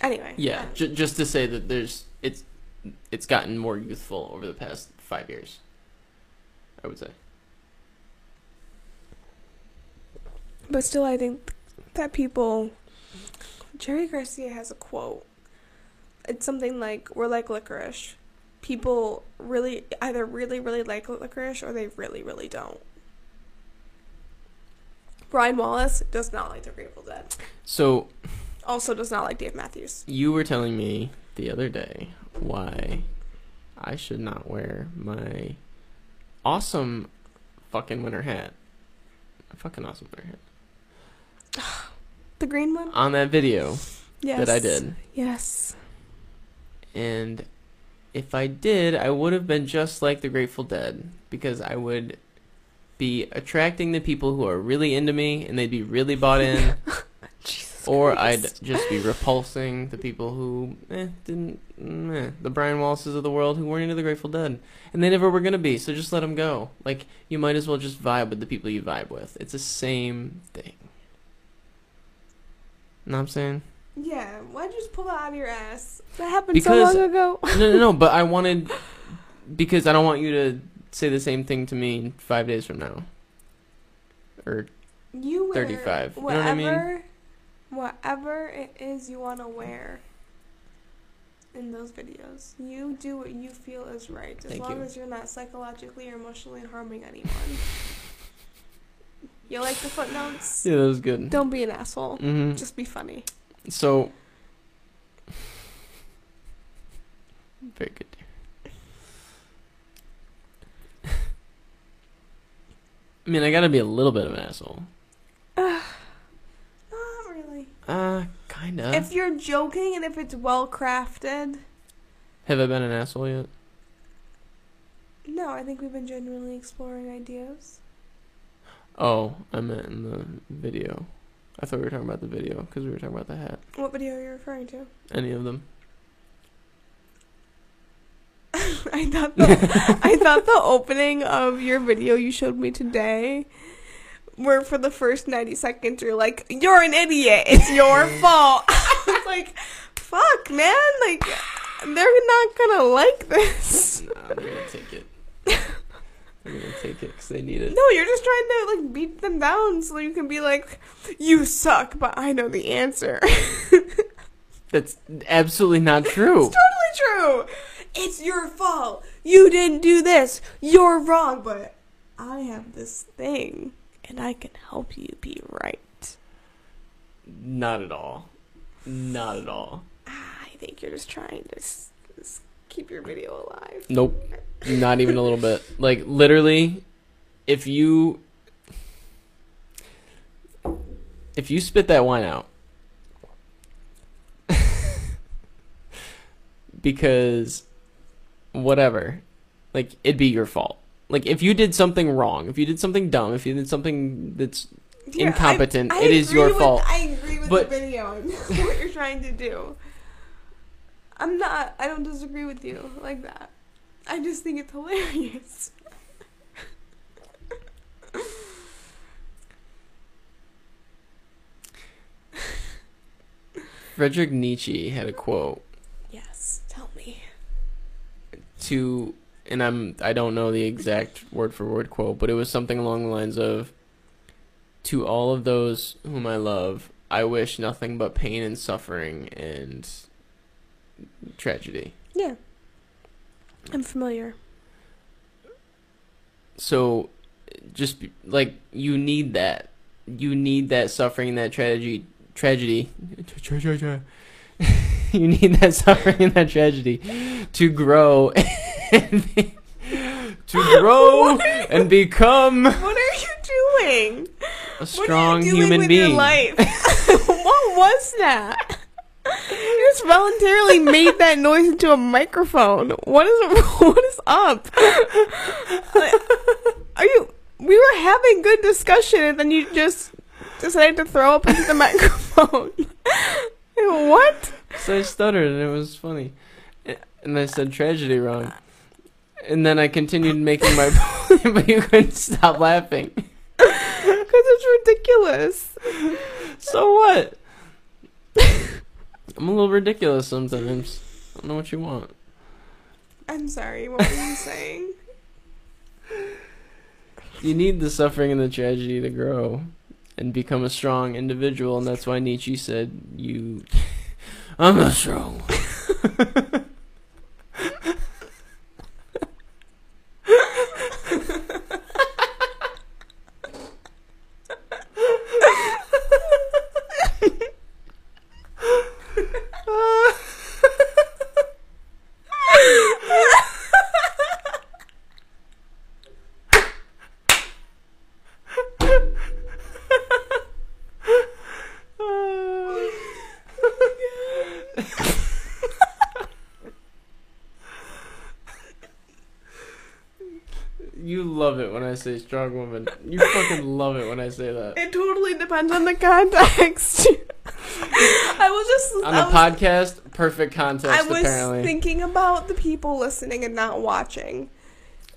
Anyway. Yeah. um, J- just to say that there's it's it's gotten more youthful over the past five years. I would say. But still, I think that people. Jerry Garcia has a quote. It's something like, "We're like licorice." People really either really really like licorice or they really really don't. Brian Wallace does not like the Grateful Dead. So Also does not like Dave Matthews. You were telling me the other day why I should not wear my awesome fucking winter hat. A fucking awesome winter hat. The green one? On that video Yes. that I did. Yes. And if I did, I would have been just like the Grateful Dead because I would be attracting the people who are really into me and they'd be really bought in. Or Christ. I'd just be repulsing the people who eh, didn't, mm, eh, the Brian Wallaces of the world who weren't into the Grateful Dead, and they never were gonna be. So just let them go. Like you might as well just vibe with the people you vibe with. It's the same thing. Know what I'm saying? Yeah, why'd you just pull that out of your ass? That happened Because- so long ago. no, no, no. But I wanted because I don't want you to say the same thing to me five days from now. Or You wear 35, you know what I mean? Whatever, it is you want to wear in those videos. You do what you feel is right, as Thank long you. as you're not psychologically or emotionally harming anyone. you like the footnotes? yeah, that was good. Don't be an asshole. hmm Just be funny. So, very good. I mean, I gotta be a little bit of an asshole. Uh, kinda. If you're joking and if it's well crafted, Have I been an asshole yet? no, I think we've been genuinely exploring ideas. Oh, I meant in the video. I thought we were talking about the video because we were talking about the hat. What video are you referring to? Any of them? I thought the I thought the opening of your video you showed me today, where for the first ninety seconds you're like, "You're an idiot. It's your fault." I was like, "Fuck, man! Like, they're not gonna like this." Nah, they're gonna take it. they're gonna take it because they need it. No, you're just trying to like beat them down so you can be like, "You suck," but I know the answer. That's absolutely not true. It's totally true. It's your fault. You didn't do this. You're wrong, but I have this thing and I can help you be right. Not at all. Not at all. I think you're just trying to s- s- keep your video alive. Nope. Not even a little bit. Like literally, if you if you spit that wine out because whatever, like it'd be your fault. Like if you did something wrong, if you did something dumb, if you did something that's I- Incompetent. I It is your with- fault. I agree with But- the video. I know what you're trying to do. I'm not. I don't disagree with you like that. I just think it's hilarious. Frederick Nietzsche had a quote Yes, tell me. to and I'm I don't know the exact word for word quote, but it was something along the lines of to all of those whom I love, I wish nothing but pain and suffering and tragedy. Yeah, I'm familiar. So just be, like you need that. You need that suffering and that tragedy tragedy. you need that suffering and that tragedy to grow to grow and become What are you doing? a strong what are you doing human with being. Your life? what was that? You just voluntarily made that noise into a microphone. What is what is up? Are you? We were having good discussion, and then you just decided to throw up into the microphone. what? So I stuttered and it was funny. And I said tragedy wrong. And then I continued making my point, but you couldn't stop laughing. Because it's ridiculous. So what? I'm a little ridiculous sometimes. I don't know what you want. I'm sorry. What were you saying? You need the suffering and the tragedy to grow and become a strong individual, and that's why Nietzsche said, "You, I'm not strong." say strong woman. You fucking love it when I say that. It totally depends on the context. I was just On I a was, podcast, perfect context I was apparently. thinking about the people listening and not watching,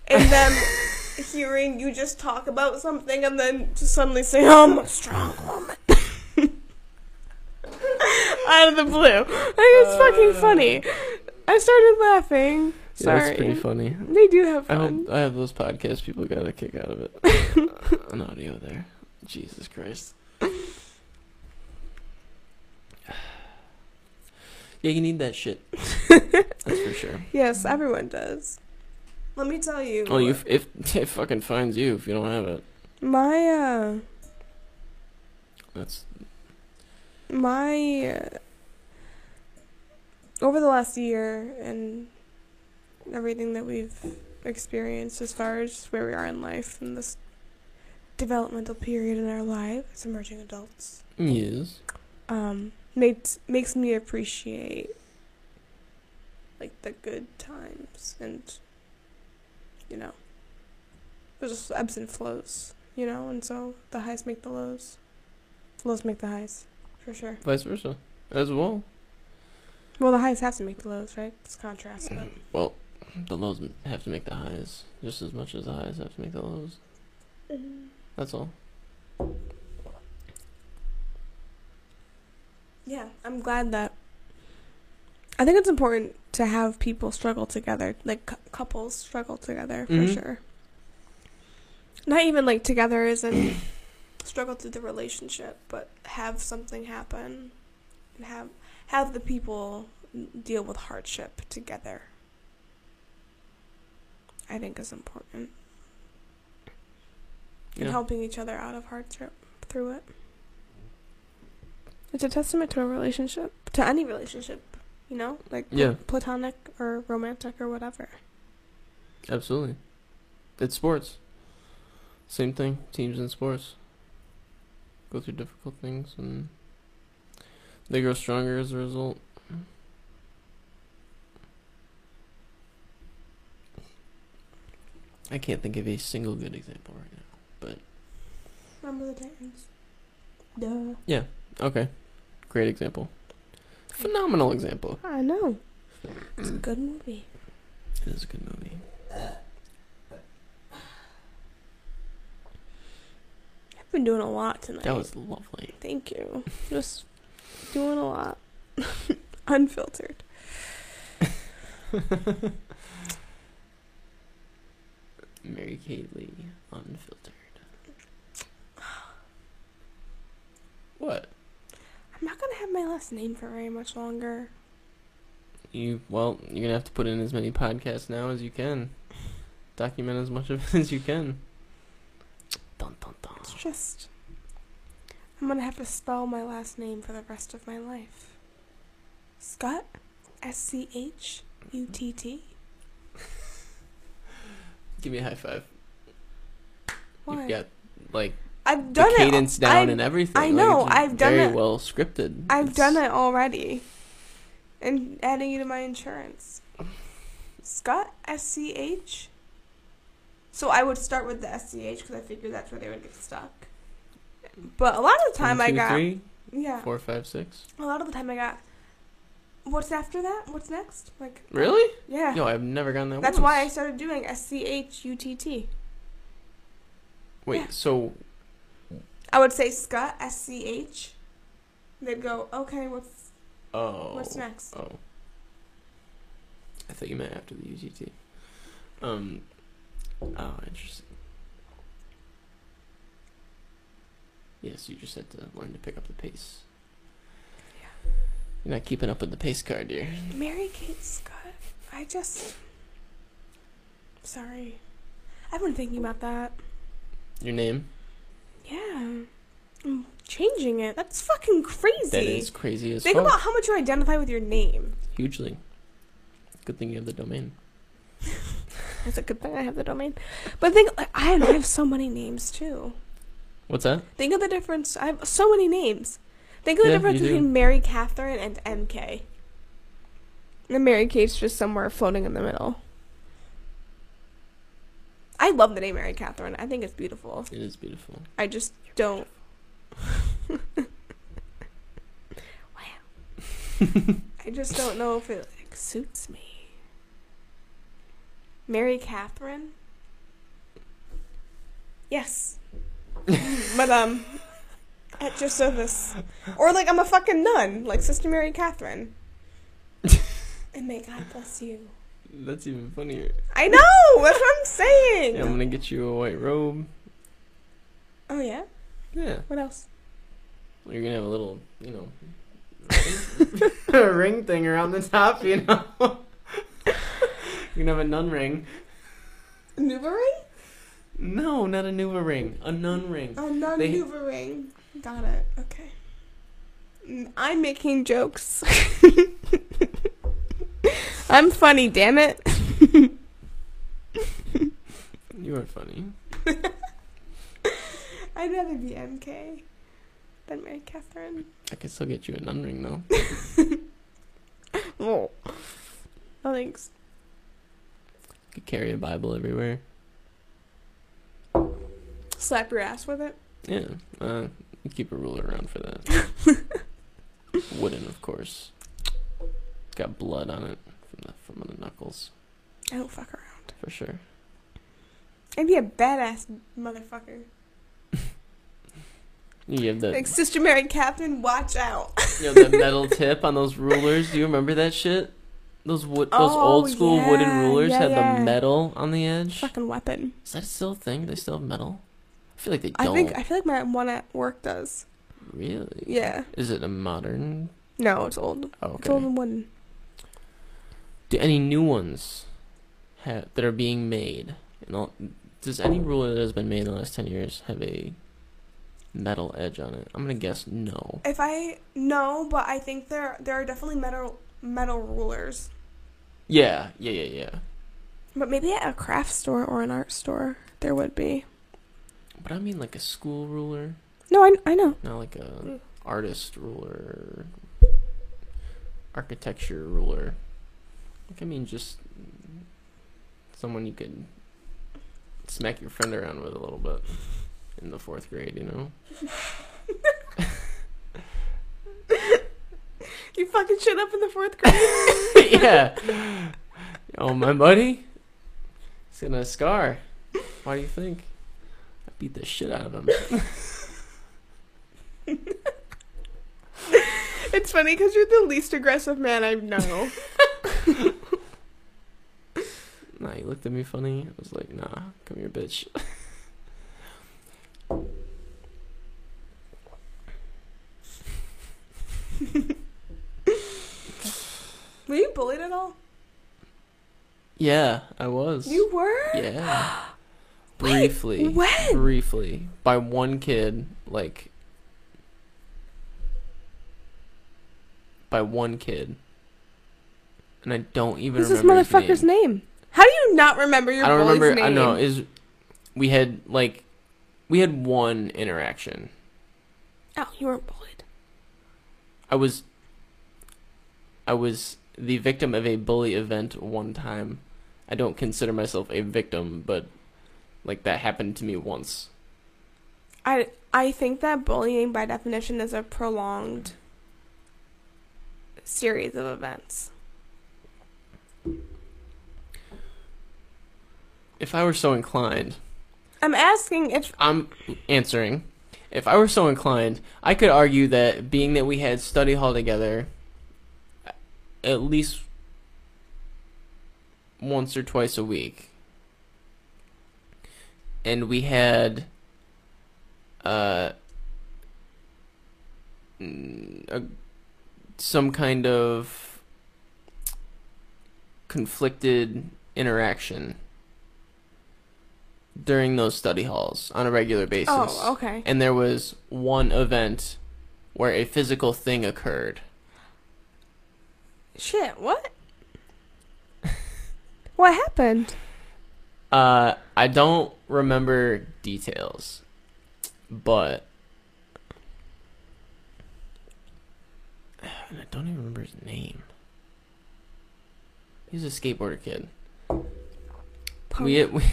and them hearing you just talk about something and then just suddenly say, "I'm a strong woman." Out of the blue, I think it's fucking funny. Uh. I started laughing. Yeah, Sorry, that's pretty funny. they do have I fun. hope I have those podcast people got a kick out of it. An audio there. Jesus Christ. Yeah, you need that shit. That's for sure. Yes, everyone does. Let me tell you. Oh, you if it fucking finds you if you don't have it. my uh That's my uh, over the last year and everything that we've experienced as far as where we are in life and this developmental period in our lives as emerging adults yes. um, makes makes me appreciate like the good times and you know there's just ebbs and flows, you know, and so the highs make the lows. Lows make the highs, for sure. Vice versa, as well. Well, the highs have to make the lows, right? It's contrast, but Well, the lows have to make the highs just as much as the highs have to make the lows. That's all. Yeah, I'm glad that. I think it's important to have people struggle together, like cou- couples struggle together for Mhm. sure. Not even like together in struggle through the relationship, but have something happen and have have the people deal with hardship together. I think is important. And helping each other out of hardship through it. It's a testament to a relationship, to any relationship, you know, like Yeah. platonic or romantic or whatever. Absolutely. It's sports. Same thing. Teams in sports go through difficult things and they grow stronger as a result. I can't think of a single good example right now. But. Remember the Titans? Duh. Yeah. Okay. Great example. Phenomenal example. I know. It's a good movie. It is a good movie. I've been doing a lot tonight. That was lovely. Thank you. Just doing a lot. Unfiltered. Mary Kate Lee, unfiltered. What? I'm not gonna have my last name for very much longer. You well, you're gonna have to put in as many podcasts now as you can. Document as much of it as you can. Dun dun dun. It's just I'm gonna have to spell my last name for the rest of my life. Scott, S C H U T T. Give me a high five. Why? You've got like I've the done cadence it. down I've, and everything. I know, just I've done very it. well scripted. I've It's- done it already. And adding you to my insurance. Scott S C H. So I would start with the S C H because I figured that's where they would get stuck. But a lot of the time One, I got three, yeah. four, five, six. A lot of the time I got. What's after that? What's next? Like Really? yeah. No, I've never gotten that. Way. That's once. why I started doing S C H U T T. Wait, yeah. so I would say Scott S C H. They'd go, okay, what's oh, what's next? Oh. I thought you meant after the U T T. Um. Oh, interesting. Yes, you just had to learn to pick up the pace. You're not keeping up with the pace car, dear. Mary Kate Scott. I just. Sorry. I've been thinking about that. Your name? Yeah. I'm changing it. That's fucking crazy. That is crazy as Think fuck. about how much you identify with your name. Hugely. Good thing you have the domain. It's a good thing I have the domain. But think, like, I have, I have so many names too. What's that? Think of the difference. I have so many names. Think of the Yeah, difference do. between Mary Catherine and MK. And Mary Kate's just somewhere floating in the middle. I love the name Mary Catherine. I think it's beautiful. It is beautiful. I just don't. wow. I just don't know if it like, suits me. Mary Catherine? Yes. Madame. At your service. Or like I'm a fucking nun, like Sister Mary Catherine. and may God bless you. That's even funnier. I know! That's what I'm saying! Yeah, I'm gonna get you a white robe. Oh, yeah? Yeah. What else? You're gonna have a little, you know, ring, ring thing around the top, you know. You're gonna have a nun ring. NuvaRing? No, not a NuvaRing. A nun ring. Non They- Nuva ring. Got it. Okay. I'm making jokes. I'm funny, damn it. You are funny. I'd rather be MK. than Mary Catherine. I could still get you a nun ring though. Oh. No thanks. could carry a Bible everywhere. Slap your ass with it. Yeah. Uh, keep a ruler around for that. Wooden, of course. Got blood on it from the from the knuckles I don't fuck around. for sure. I'd be a badass motherfucker. You have the Like Sister Mary Catherine, watch out. you know the metal tip on those rulers. Do you remember that shit? Those wood, those Oh, old school wooden rulers yeah, had yeah. the metal on the edge. Fucking weapon. Is that still a thing? They still have metal? I feel like they don't. think I feel like my one at work does. really. Yeah. Is it a modern? No, it's old. Oh, It's old okay. and wooden. Do any new ones have that are being made? And all, does any ruler that has been made in the last ten years have a metal edge on it? I'm gonna guess no. If I no, but I think there there are definitely metal metal rulers. Yeah, yeah, yeah, yeah. But maybe at a craft store or an art store there would be. But I mean like a school ruler, No, I I know. not like a Mm. artist ruler, architecture ruler. Like I mean just someone you could smack your friend around with a little bit in the fourth grade, you know. You fucking shit up in the fourth grade. yeah. Oh, my buddy. He's got a scar. Why do you think? I beat the shit out of him. it's funny because you're the least aggressive man I know. Nah, he looked at me funny. I was like, nah, come here, bitch. Were you bullied at all? Yeah, I was. You were. Yeah. Wait, Briefly. when? Briefly. By one kid, like. By one kid. And I don't even What's this remember his motherfucker's name. name? How do you not remember your I don't remember. name? I know is we had like we had one interaction. Oh, you weren't bullied. I was I was the victim of a bully event one time. I don't consider myself a victim, but like that happened to me once. I I think that bullying by definition is a prolonged series of events. If I were so inclined, I'm asking if I'm answering. If I were so inclined, I could argue that being that we had study hall together at least once or twice a week. And we had uh a, some kind of conflicted interaction during those study halls on a regular basis. Oh, okay. And there was one event where a physical thing occurred. Shit, what? what happened? Uh, I don't remember details, but I don't even remember his name. He was a skateboarder kid. We had, we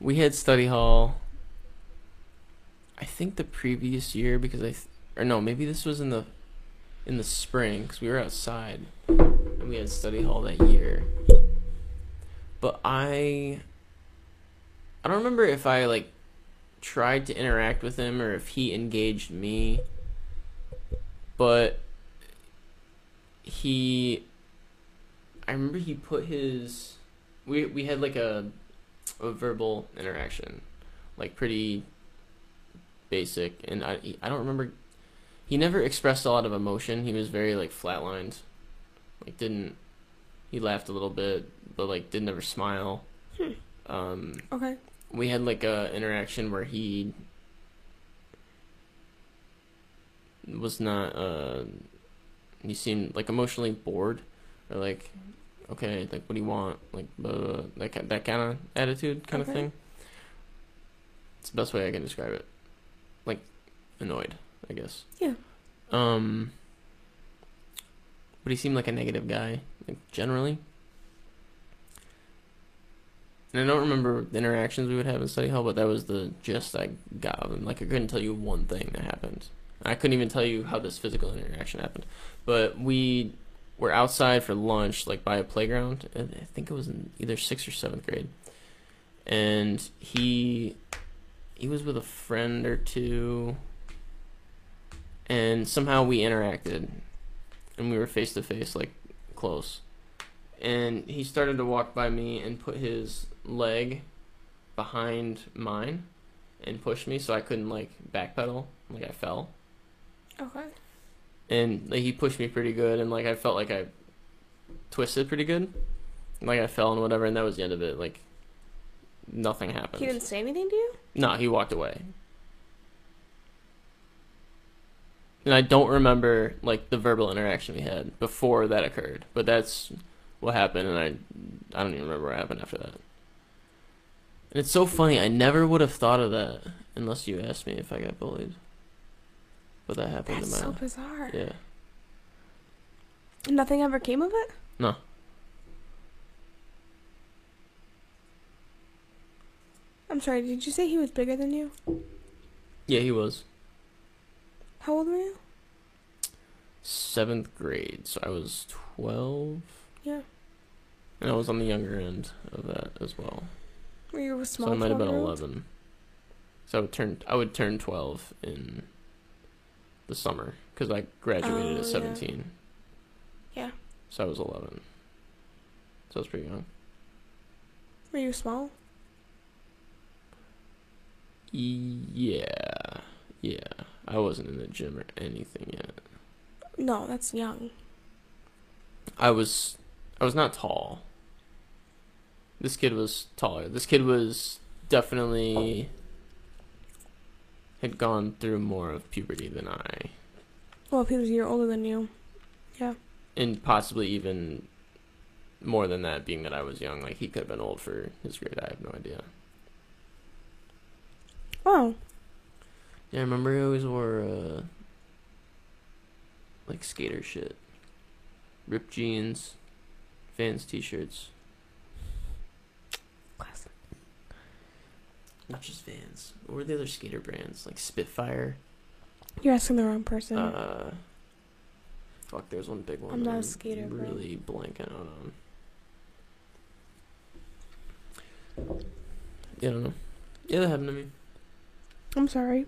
we had study hall. I think the previous year because I th- or no maybe this was in the in the spring because we were outside and we had study hall that year. But I I don't remember if I like tried to interact with him or if he engaged me. But he I remember he put his we we had like a a verbal interaction, like pretty basic, and I I don't remember. He never expressed a lot of emotion. He was very like flatlined, like didn't. He laughed a little bit, but like didn't ever smile. Um, Okay. We had like a interaction where he was not. Uh, he seemed like emotionally bored, or like okay, like what do you want? Like uh, that that kind of attitude, kind of Okay. thing. It's the best way I can describe it. Like annoyed. I guess. Yeah. Um. But he seemed like a negative guy, like generally. And I don't remember the interactions we would have in study hall, but that was the gist I got of him. Like I couldn't tell you one thing that happened. I couldn't even tell you how this physical interaction happened. But we were outside for lunch, like by a playground. I think it was in either sixth or seventh grade. And he he was with a friend or two and somehow we interacted and we were face to face like close and he started to walk by me and put his leg behind mine and pushed me so i couldn't like backpedal like i fell Okay. and like he pushed me pretty good and like i felt like i twisted pretty good like i fell and whatever and that was the end of it like nothing happened He didn't say anything to you? no, he walked away. And I don't remember like the verbal interaction we had before that occurred, but that's what happened, and I I don't even remember what happened after that. And it's so funny. I never would have thought of that unless you asked me if I got bullied. But that happened That's to so my bizarre. yeah. Nothing ever came of it? No. I'm sorry, did you say he was bigger than you? Yeah, he was How old were you? seventh grade, so I was twelve, Yeah. and I was on the younger end of that as well. Were you a small so I might have been eleven. So I would turn I would turn twelve in the summer because I graduated Oh, at yeah. seventeen. Yeah. So I was eleven. So I was pretty young. Were you small? Yeah, yeah. I wasn't in the gym or anything yet. No, that's young. I was I was not tall. This kid was taller. This kid was definitely had gone through more of puberty than I. Well, if he was a year older than you. Yeah. And possibly even more than that, being that I was young. Like he could have been old for his grade. I have no idea. Oh, Yeah, I remember he always wore uh, like skater shit, ripped jeans, Vans t-shirts. classic. Not just Vans. What were the other skater brands? Like Spitfire. You're asking the wrong person. Uh, fuck, there's one big one. I'm not a skater, bro. Really blanking out on. Yeah, I don't know. Yeah, that happened to me. I'm sorry.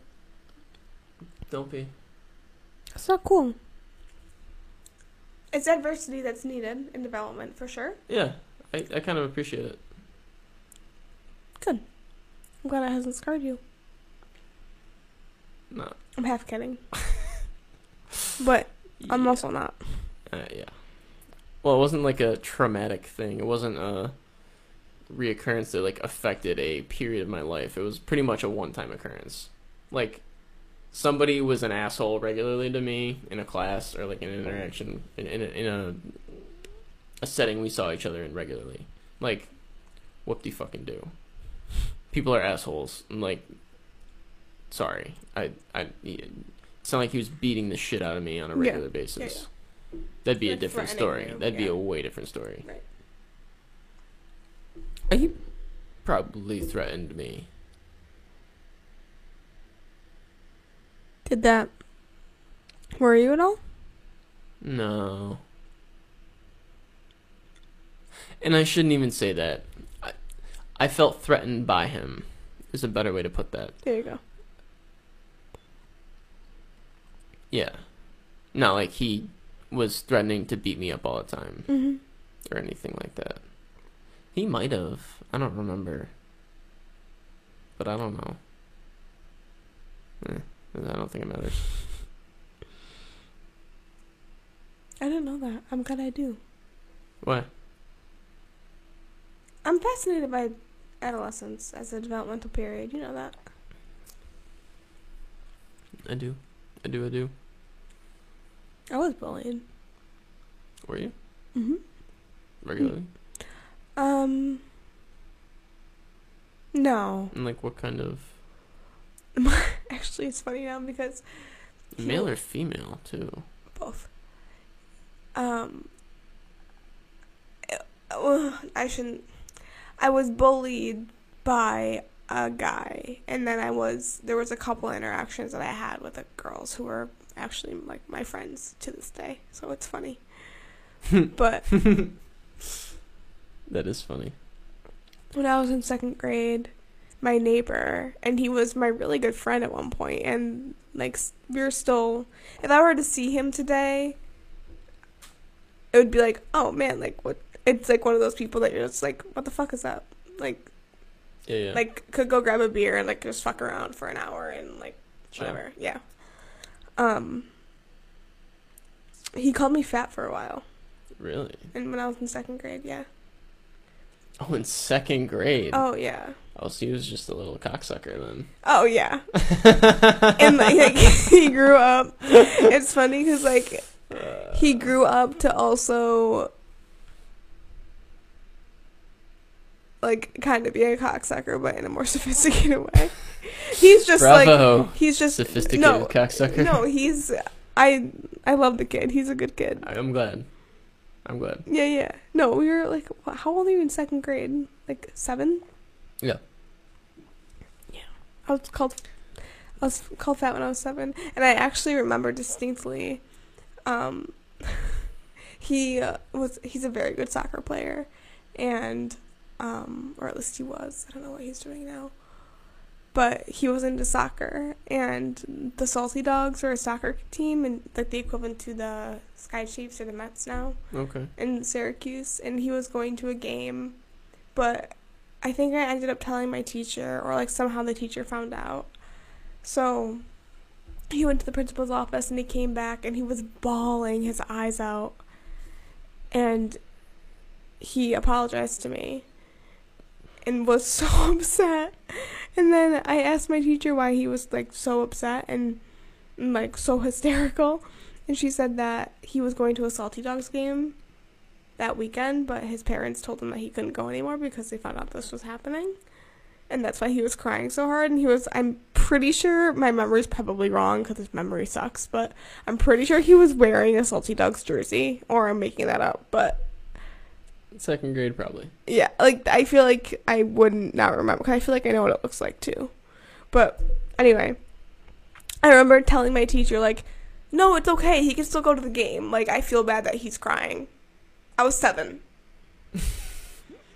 Don't be. That's not cool. It's adversity that's needed in development, for sure. Yeah, I, I kind of appreciate it. Good. I'm glad it hasn't scarred you. No. I'm half kidding. but I'm yeah. also not. Uh, yeah. Well, it wasn't like a traumatic thing. It wasn't a reoccurrence that like affected a period of my life. It was pretty much a one-time occurrence. Like somebody was an asshole regularly to me in a class or like in an interaction in in a, in a a setting we saw each other in regularly. Like, whoop de fucking do. People are assholes. I'm like, sorry. I I. It's not like he was beating the shit out of me on a Yeah. regular basis. That'd be a different story. That'd be a way different story. Right. He probably threatened me. Did that worry you at all? No. And I shouldn't even say that. I, felt threatened by him. Is a better way to put that. There you go. Yeah. Not like he was threatening to beat me up all the time Mm-hmm. or anything like that. He might have. I don't remember. But I don't know. Eh, I don't think it matters. I didn't know that. I'm glad I do. What? I'm fascinated by adolescence as a developmental period. You know that. I do. I do, I do. I was bullied. Were you? Mm-hmm. Regularly? Um. No. And like what kind of Actually, it's funny now because Male or female too? both. Um, I shouldn't. I was bullied by a guy, and then I was there was a couple interactions that I had with the girls who were actually like my friends to this day. So it's funny, but That is funny. when I was in second grade, my neighbor, and he was my really good friend at one point, and like we were still. If I were to see him today, it would be like, oh man, like what? It's like one of those people that you're just like, what the fuck is that? Like, Yeah, yeah. like could go grab a beer and like just fuck around for an hour and like Sure. whatever. Yeah. Um. He called me fat for a while, Really? and when I was in second grade, yeah. Oh, in second grade. Oh yeah. Oh, so he was just a little cocksucker then. Oh yeah. and like, like, he grew up. It's funny because like he grew up to also like kind of be a cocksucker, but in a more sophisticated way. He's just Bravo. like he's just Sophisticated no, cocksucker. no. He's I I love the kid. He's a good kid. I'm glad. I'm glad. Yeah, yeah. No, we were like, how old are you in second grade? Like seven? Yeah. Yeah. I was called, I was called fat when I was seven, and I actually remember distinctly. Um, he uh, was he's a very good soccer player, and um, or at least he was. I don't know what he's doing now. But he was into soccer, and the Salty Dogs are a soccer team, and like the equivalent to the SkyChiefs or the Mets now Okay. in Syracuse and he was going to a game, but I think I ended up telling my teacher or like somehow the teacher found out. So he went to the principal's office and he came back and he was bawling his eyes out. And he apologized to me and was so upset. And then I asked my teacher why he was like so upset and, like so hysterical. And she said that he was going to a Salty Dogs game that weekend, but his parents told him that he couldn't go anymore because they found out this was happening. And that's why he was crying so hard. And he was, I'm pretty sure, my memory's probably wrong because his memory sucks, but I'm pretty sure he was wearing a Salty Dogs jersey, or I'm making that up. But Second grade, probably. yeah, like, I feel like I wouldn't not remember because I feel like I know what it looks like too. But anyway, I remember telling my teacher, like, no, it's okay. He can still go to the game. Like, I feel bad that he's crying. I was seven.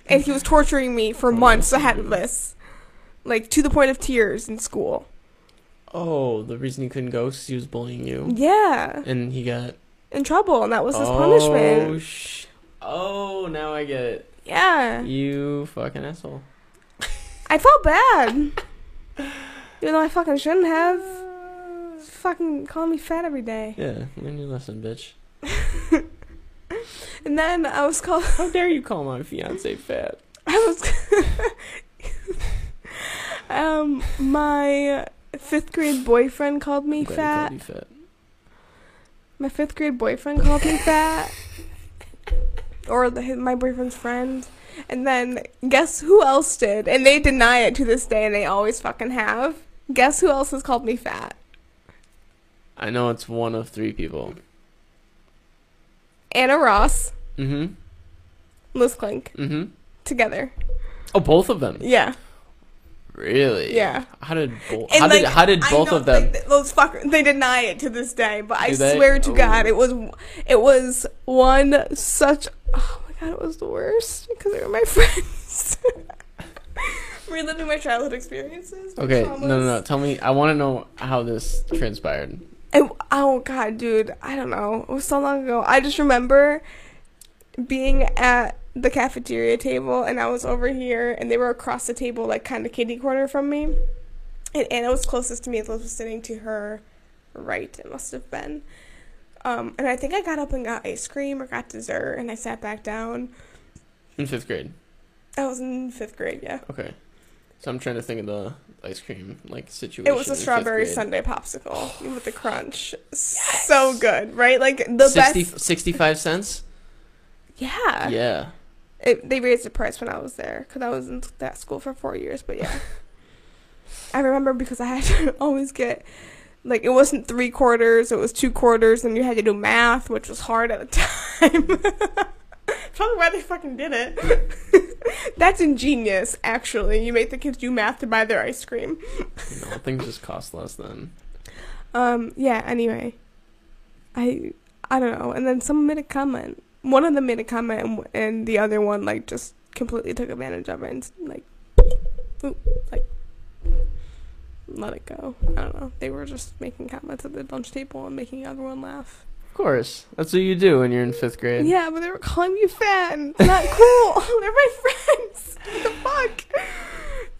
and he was torturing me for Oh, months weird. of this. Like, to the point of tears in school. Oh, the reason he couldn't go is he was bullying you, Yeah. and he got In trouble, and that was his punishment. oh, punishment. Sh- oh, now I get it. Yeah. You fucking asshole. I felt bad. Even though I fucking shouldn't have. Fucking calling me fat every day. Yeah, learn your lesson, bitch. And then I was called. How dare you call my fiance fat? I was. um, my fifth grade boyfriend called me I'm glad he fat. called fat. My fifth grade boyfriend called me fat. Or the, my boyfriend's friend. And then guess who else did? And they deny it to this day, and they always fucking have. Guess who else has called me fat? I know it's one of three people. Anna Ross, Mm-hmm. Liz Clink, Mm-hmm. together. Oh, both of them. Yeah, Really? yeah. How did bo- how did how did both know, of them? like, those fucker, they deny it to this day, but I they? swear to Oh. God, it was, it was one such. Oh my God, it was the worst because they were my friends. Reliving my childhood experiences. my okay, no, no, no. Tell me. I want to know how this transpired. It, oh God, dude, I don't know. It was so long ago. I just remember being at the cafeteria table, and I was over here, and they were across the table, like kind of kitty corner from me. And Anna was closest to me. Liz was sitting to her right. It must have been. Um, and I think I got up and got ice cream or got dessert, and I sat back down. In fifth grade. I was in fifth grade. Yeah, Okay. So I'm trying to think of the ice cream like situation. it was a strawberry. sundae popsicle with the crunch. So good, right? Like the 60, best. 65 cents? Yeah. Yeah. It, they raised the price when I was there because I was in that school for four years. But yeah, I remember because I had to always get Like it wasn't three quarters, it was two quarters, and you had to do math, which was hard at the time. Probably why they fucking did it. That's ingenious, actually. You make the kids do math to buy their ice cream. You know, things just cost less then. Um, yeah, anyway. I I don't know. And then someone made a comment. One of them made a comment and, and the other one like just completely took advantage of it and like oop, like let it go. I don't know. They were just making comments at the lunch table and making everyone laugh. Of course, that's what you do when you're in fifth grade. Yeah, but they were calling me fat and not cool. They're my friends. What the fuck?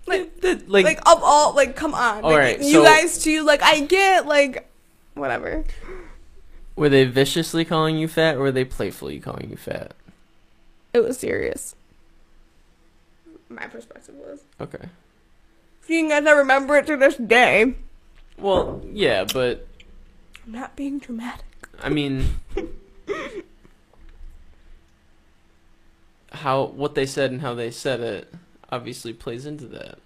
Like That- like, like, of all like come on. All like, right, you so- guys too, like I get like whatever. were they viciously calling you fat, or were they playfully calling you fat? It was serious. My perspective was. Okay. Seeing as I remember it to this day. Well, yeah, but I'm not being dramatic. I mean, how what they said and how they said it obviously plays into that.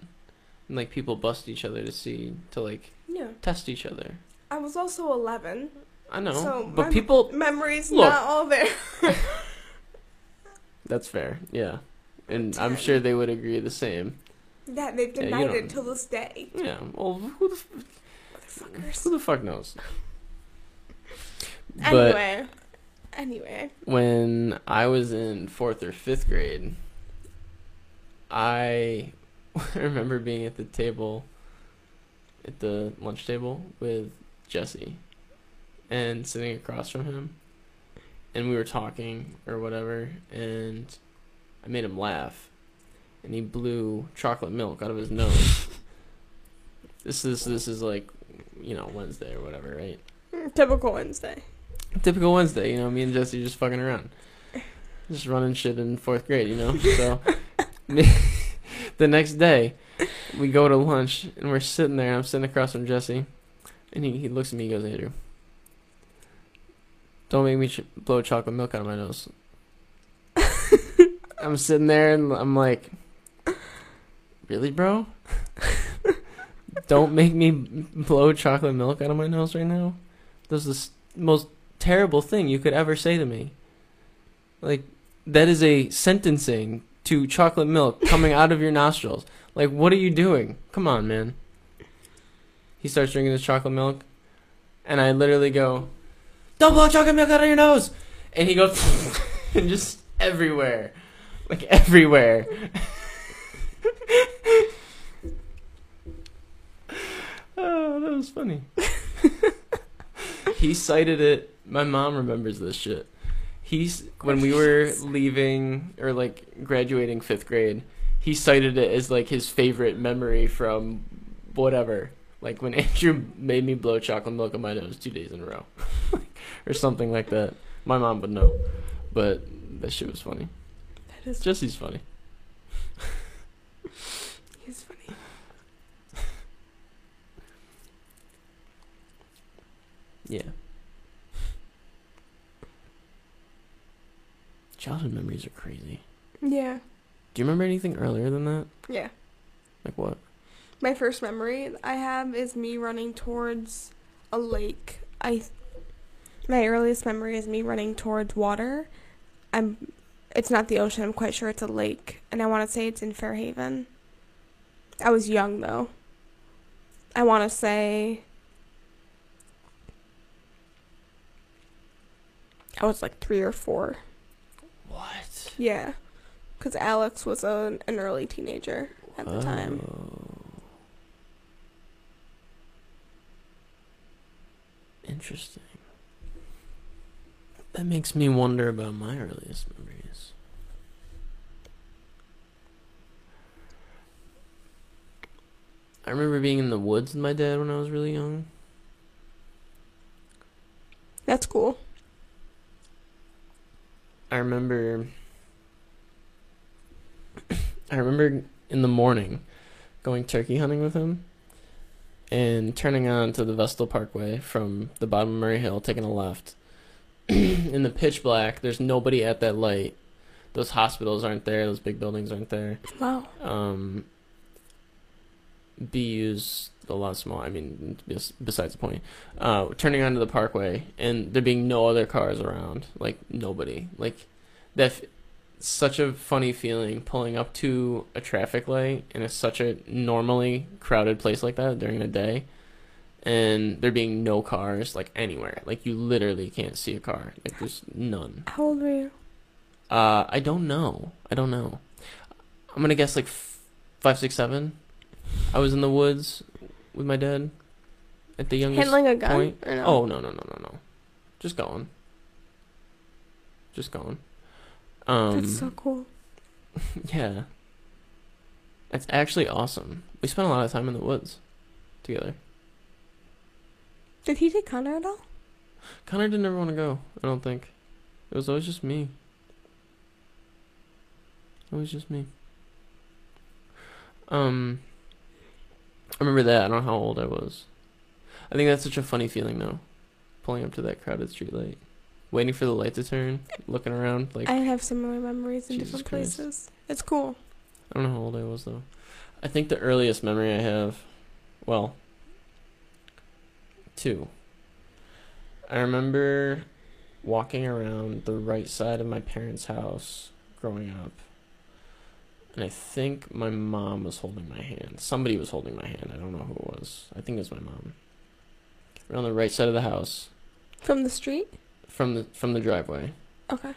And like people bust each other to see to like Yeah. test each other. I was also 11. I know, So but people. Memories Look. not all there. That's fair. Yeah, and I'm sure they would agree the same. That they've denied don't- it till this day. Yeah. Well, who the f- Motherfuckers. who the fuck knows? But Anyway. Anyway. when I was in fourth or fifth grade, I remember being at the table, at the lunch table with Jesse, and sitting across from him, and we were talking or whatever, and I made him laugh, and he blew chocolate milk out of his nose. this is this is like, you know, Wednesday or whatever, right? Mm, typical Wednesday. Typical Wednesday, you know, me and Jesse just fucking around. Just running shit in fourth grade, you know? So the next day, we go to lunch and we're sitting there and I'm sitting across from Jesse. And he, he looks at me and goes, Andrew, don't make me ch- blow chocolate milk out of my nose. I'm sitting there and I'm like, really, bro? don't make me blow chocolate milk out of my nose right now? This is the most terrible thing you could ever say to me. Like, that is a sentencing to chocolate milk coming out of your nostrils. Like, what are you doing? Come on, man. He starts drinking his chocolate milk, and I literally go, Don't blow chocolate milk out of your nose! And he goes, and just everywhere. Like, everywhere. oh, that was funny. he cited it. My mom remembers this shit. He's when we were leaving or like graduating fifth grade. He cited it as like his favorite memory from whatever. Like when Andrew made me blow chocolate milk on my nose two days in a row, or something like that. My mom would know, but that shit was funny. That is Jesse's funny. he's funny. Yeah. Childhood memories are crazy. Yeah. Do you remember anything earlier than that? Yeah. Like what? My first memory I have is me running towards a lake. I my earliest memory is me running towards water. I'm it's not the ocean, I'm quite sure it's a lake, and I want to say it's in Fairhaven. I was young though. I want to say I was like 3 or 4. What? Yeah. Cuz Alex was an, an early teenager at the time. Oh. Interesting. That makes me wonder about my earliest memories. I remember being in the woods with my dad when I was really young. That's cool. I remember I remember in the morning going turkey hunting with him and turning on to the Vestal Parkway from the bottom of Murray Hill, taking a left. in the pitch black, there's nobody at that light. Those hospitals aren't there, those big buildings aren't there. Wow. Um BU's a lot small. I mean, bes- besides the point. Uh, turning onto the parkway and there being no other cars around, like nobody, like that. F- such a funny feeling pulling up to a traffic light in a, such a normally crowded place like that during the day, and there being no cars like anywhere. Like you literally can't see a car. Like there's none. How old were you? Uh, I don't know. I don't know. I'm gonna guess like f- five, six, seven. I was in the woods with my dad at the youngest Handling a gun? point. No? Oh no no no no no, just going. Just going. Um, That's so cool. yeah. It's actually awesome. We spent a lot of time in the woods together. Did he take Connor at all? Connor didn't ever want to go. I don't think. It was always just me. Always just me. Um, I remember that. I don't know how old I was. I think that's such a funny feeling though, pulling up to that crowded street light, waiting for the light to turn, looking around like I have similar memories in Jesus different Christ. places. It's cool. I don't know how old I was though. I think the earliest memory I have, well, two. I remember walking around the right side of my parents' house growing up. And I think my mom was holding my hand. Somebody was holding my hand. I don't know who it was. I think it was my mom. We're on the right side of the house From the street? from the from the driveway. Okay.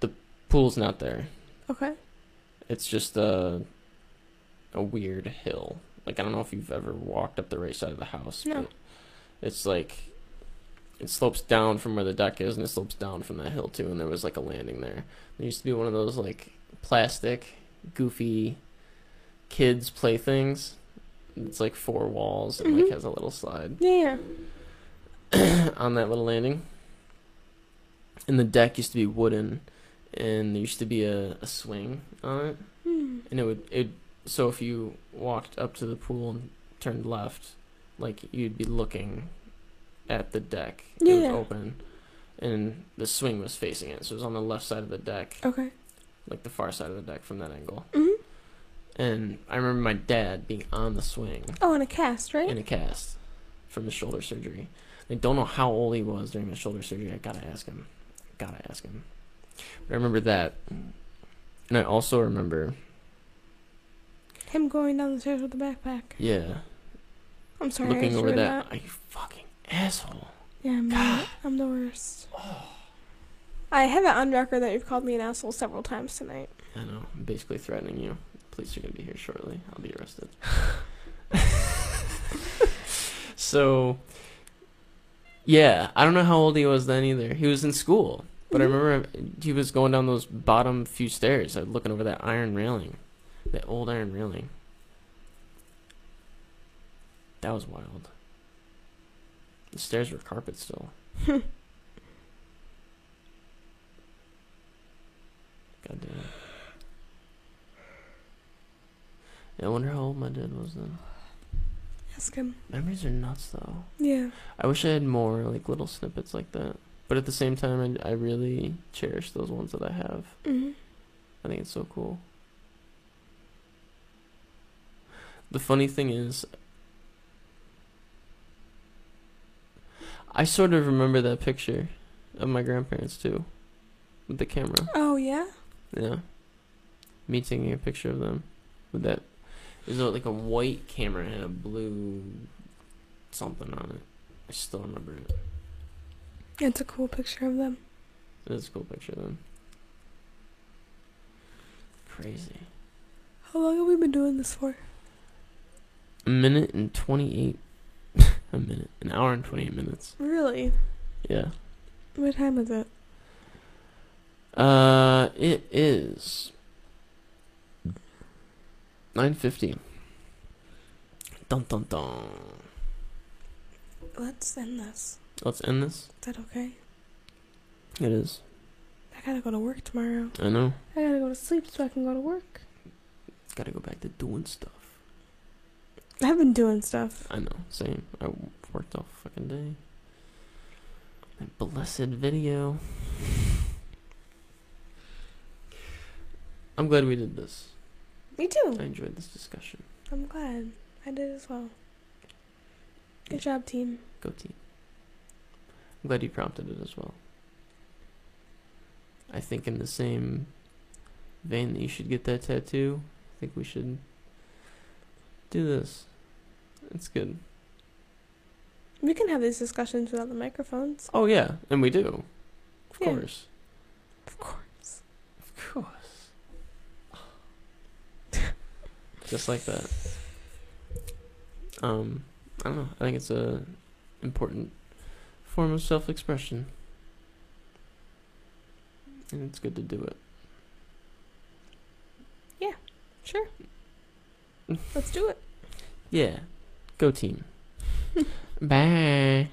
The pool's not there. Okay. It's just a a weird hill. Like I don't know if you've ever walked up the right side of the house. No. But it's like it slopes down from where the deck is, and it slopes down from that hill too. And there was like a landing there. There used to be one of those like plastic, goofy kids playthings. It's like four walls and like Mhm. has a little slide Yeah, on that little landing. And the deck used to be wooden, and there used to be a, a swing on it Hmm. and it would it so if you walked up to the pool and turned left like you'd be looking at the deck Yeah. it was open and the swing was facing it so it was on the left side of the deck Okay. Like the far side of the deck from that angle hmm and i remember my dad being on the swing Oh, in a cast, right? in a cast from the shoulder surgery i don't know how old he was during the shoulder surgery i gotta ask him gotta ask him but i remember that and i also remember Him going down the stairs with the backpack. yeah I'm sorry. Looking over read that. Are you fucking asshole? Yeah, I'm, the, I'm the worst. I have it on record that you've called me an asshole several times tonight. I know. I'm basically threatening you. Police are gonna be here shortly. I'll be arrested. so, yeah, I don't know how old he was then either. He was in school, but I Mhm. remember he was going down those bottom few stairs, looking over that iron railing, that old iron railing. That was wild. The stairs were carpet still. God damn. Yeah, I wonder how old my dad was then. Ask him. Memories are nuts, though. Yeah. I wish I had more like little snippets like that. But at the same time, I, I really cherish those ones that I have. hmm I think it's so cool. The funny thing is, I sort of remember that picture of my grandparents too, with the camera. Oh yeah. Yeah. Me taking a picture of them with that. Is it like a white camera and a blue something on it? I still remember it. It's a cool picture of them. It is a cool picture of them. Crazy. How long have we been doing this for? A minute and 28. a minute. An hour and 28 minutes. Really? Yeah. What time is it? Uh, it is 9.50. Dun dun dun. Let's end this. Let's end this. Is that okay? It is. I gotta go to work tomorrow. I know. I gotta go to sleep so I can go to work. Gotta go back to doing stuff. I've been doing stuff. I know. Same. I worked all fucking day. That blessed video. I'm glad we did this. Me too. I enjoyed this discussion. I'm glad. I did as well. Good job, team. Go team. I'm glad you prompted it as well. I think in the same vein that you should get that tattoo, I think we should do this. It's good. We can have these discussions without the microphones. Oh yeah, and we do. Of Yeah. course. Of course. Of course. Just like that. Um, I don't know. I think it's a important form of self-expression, and it's good to do it. Yeah, sure. Let's do it. Yeah, go team. Bye.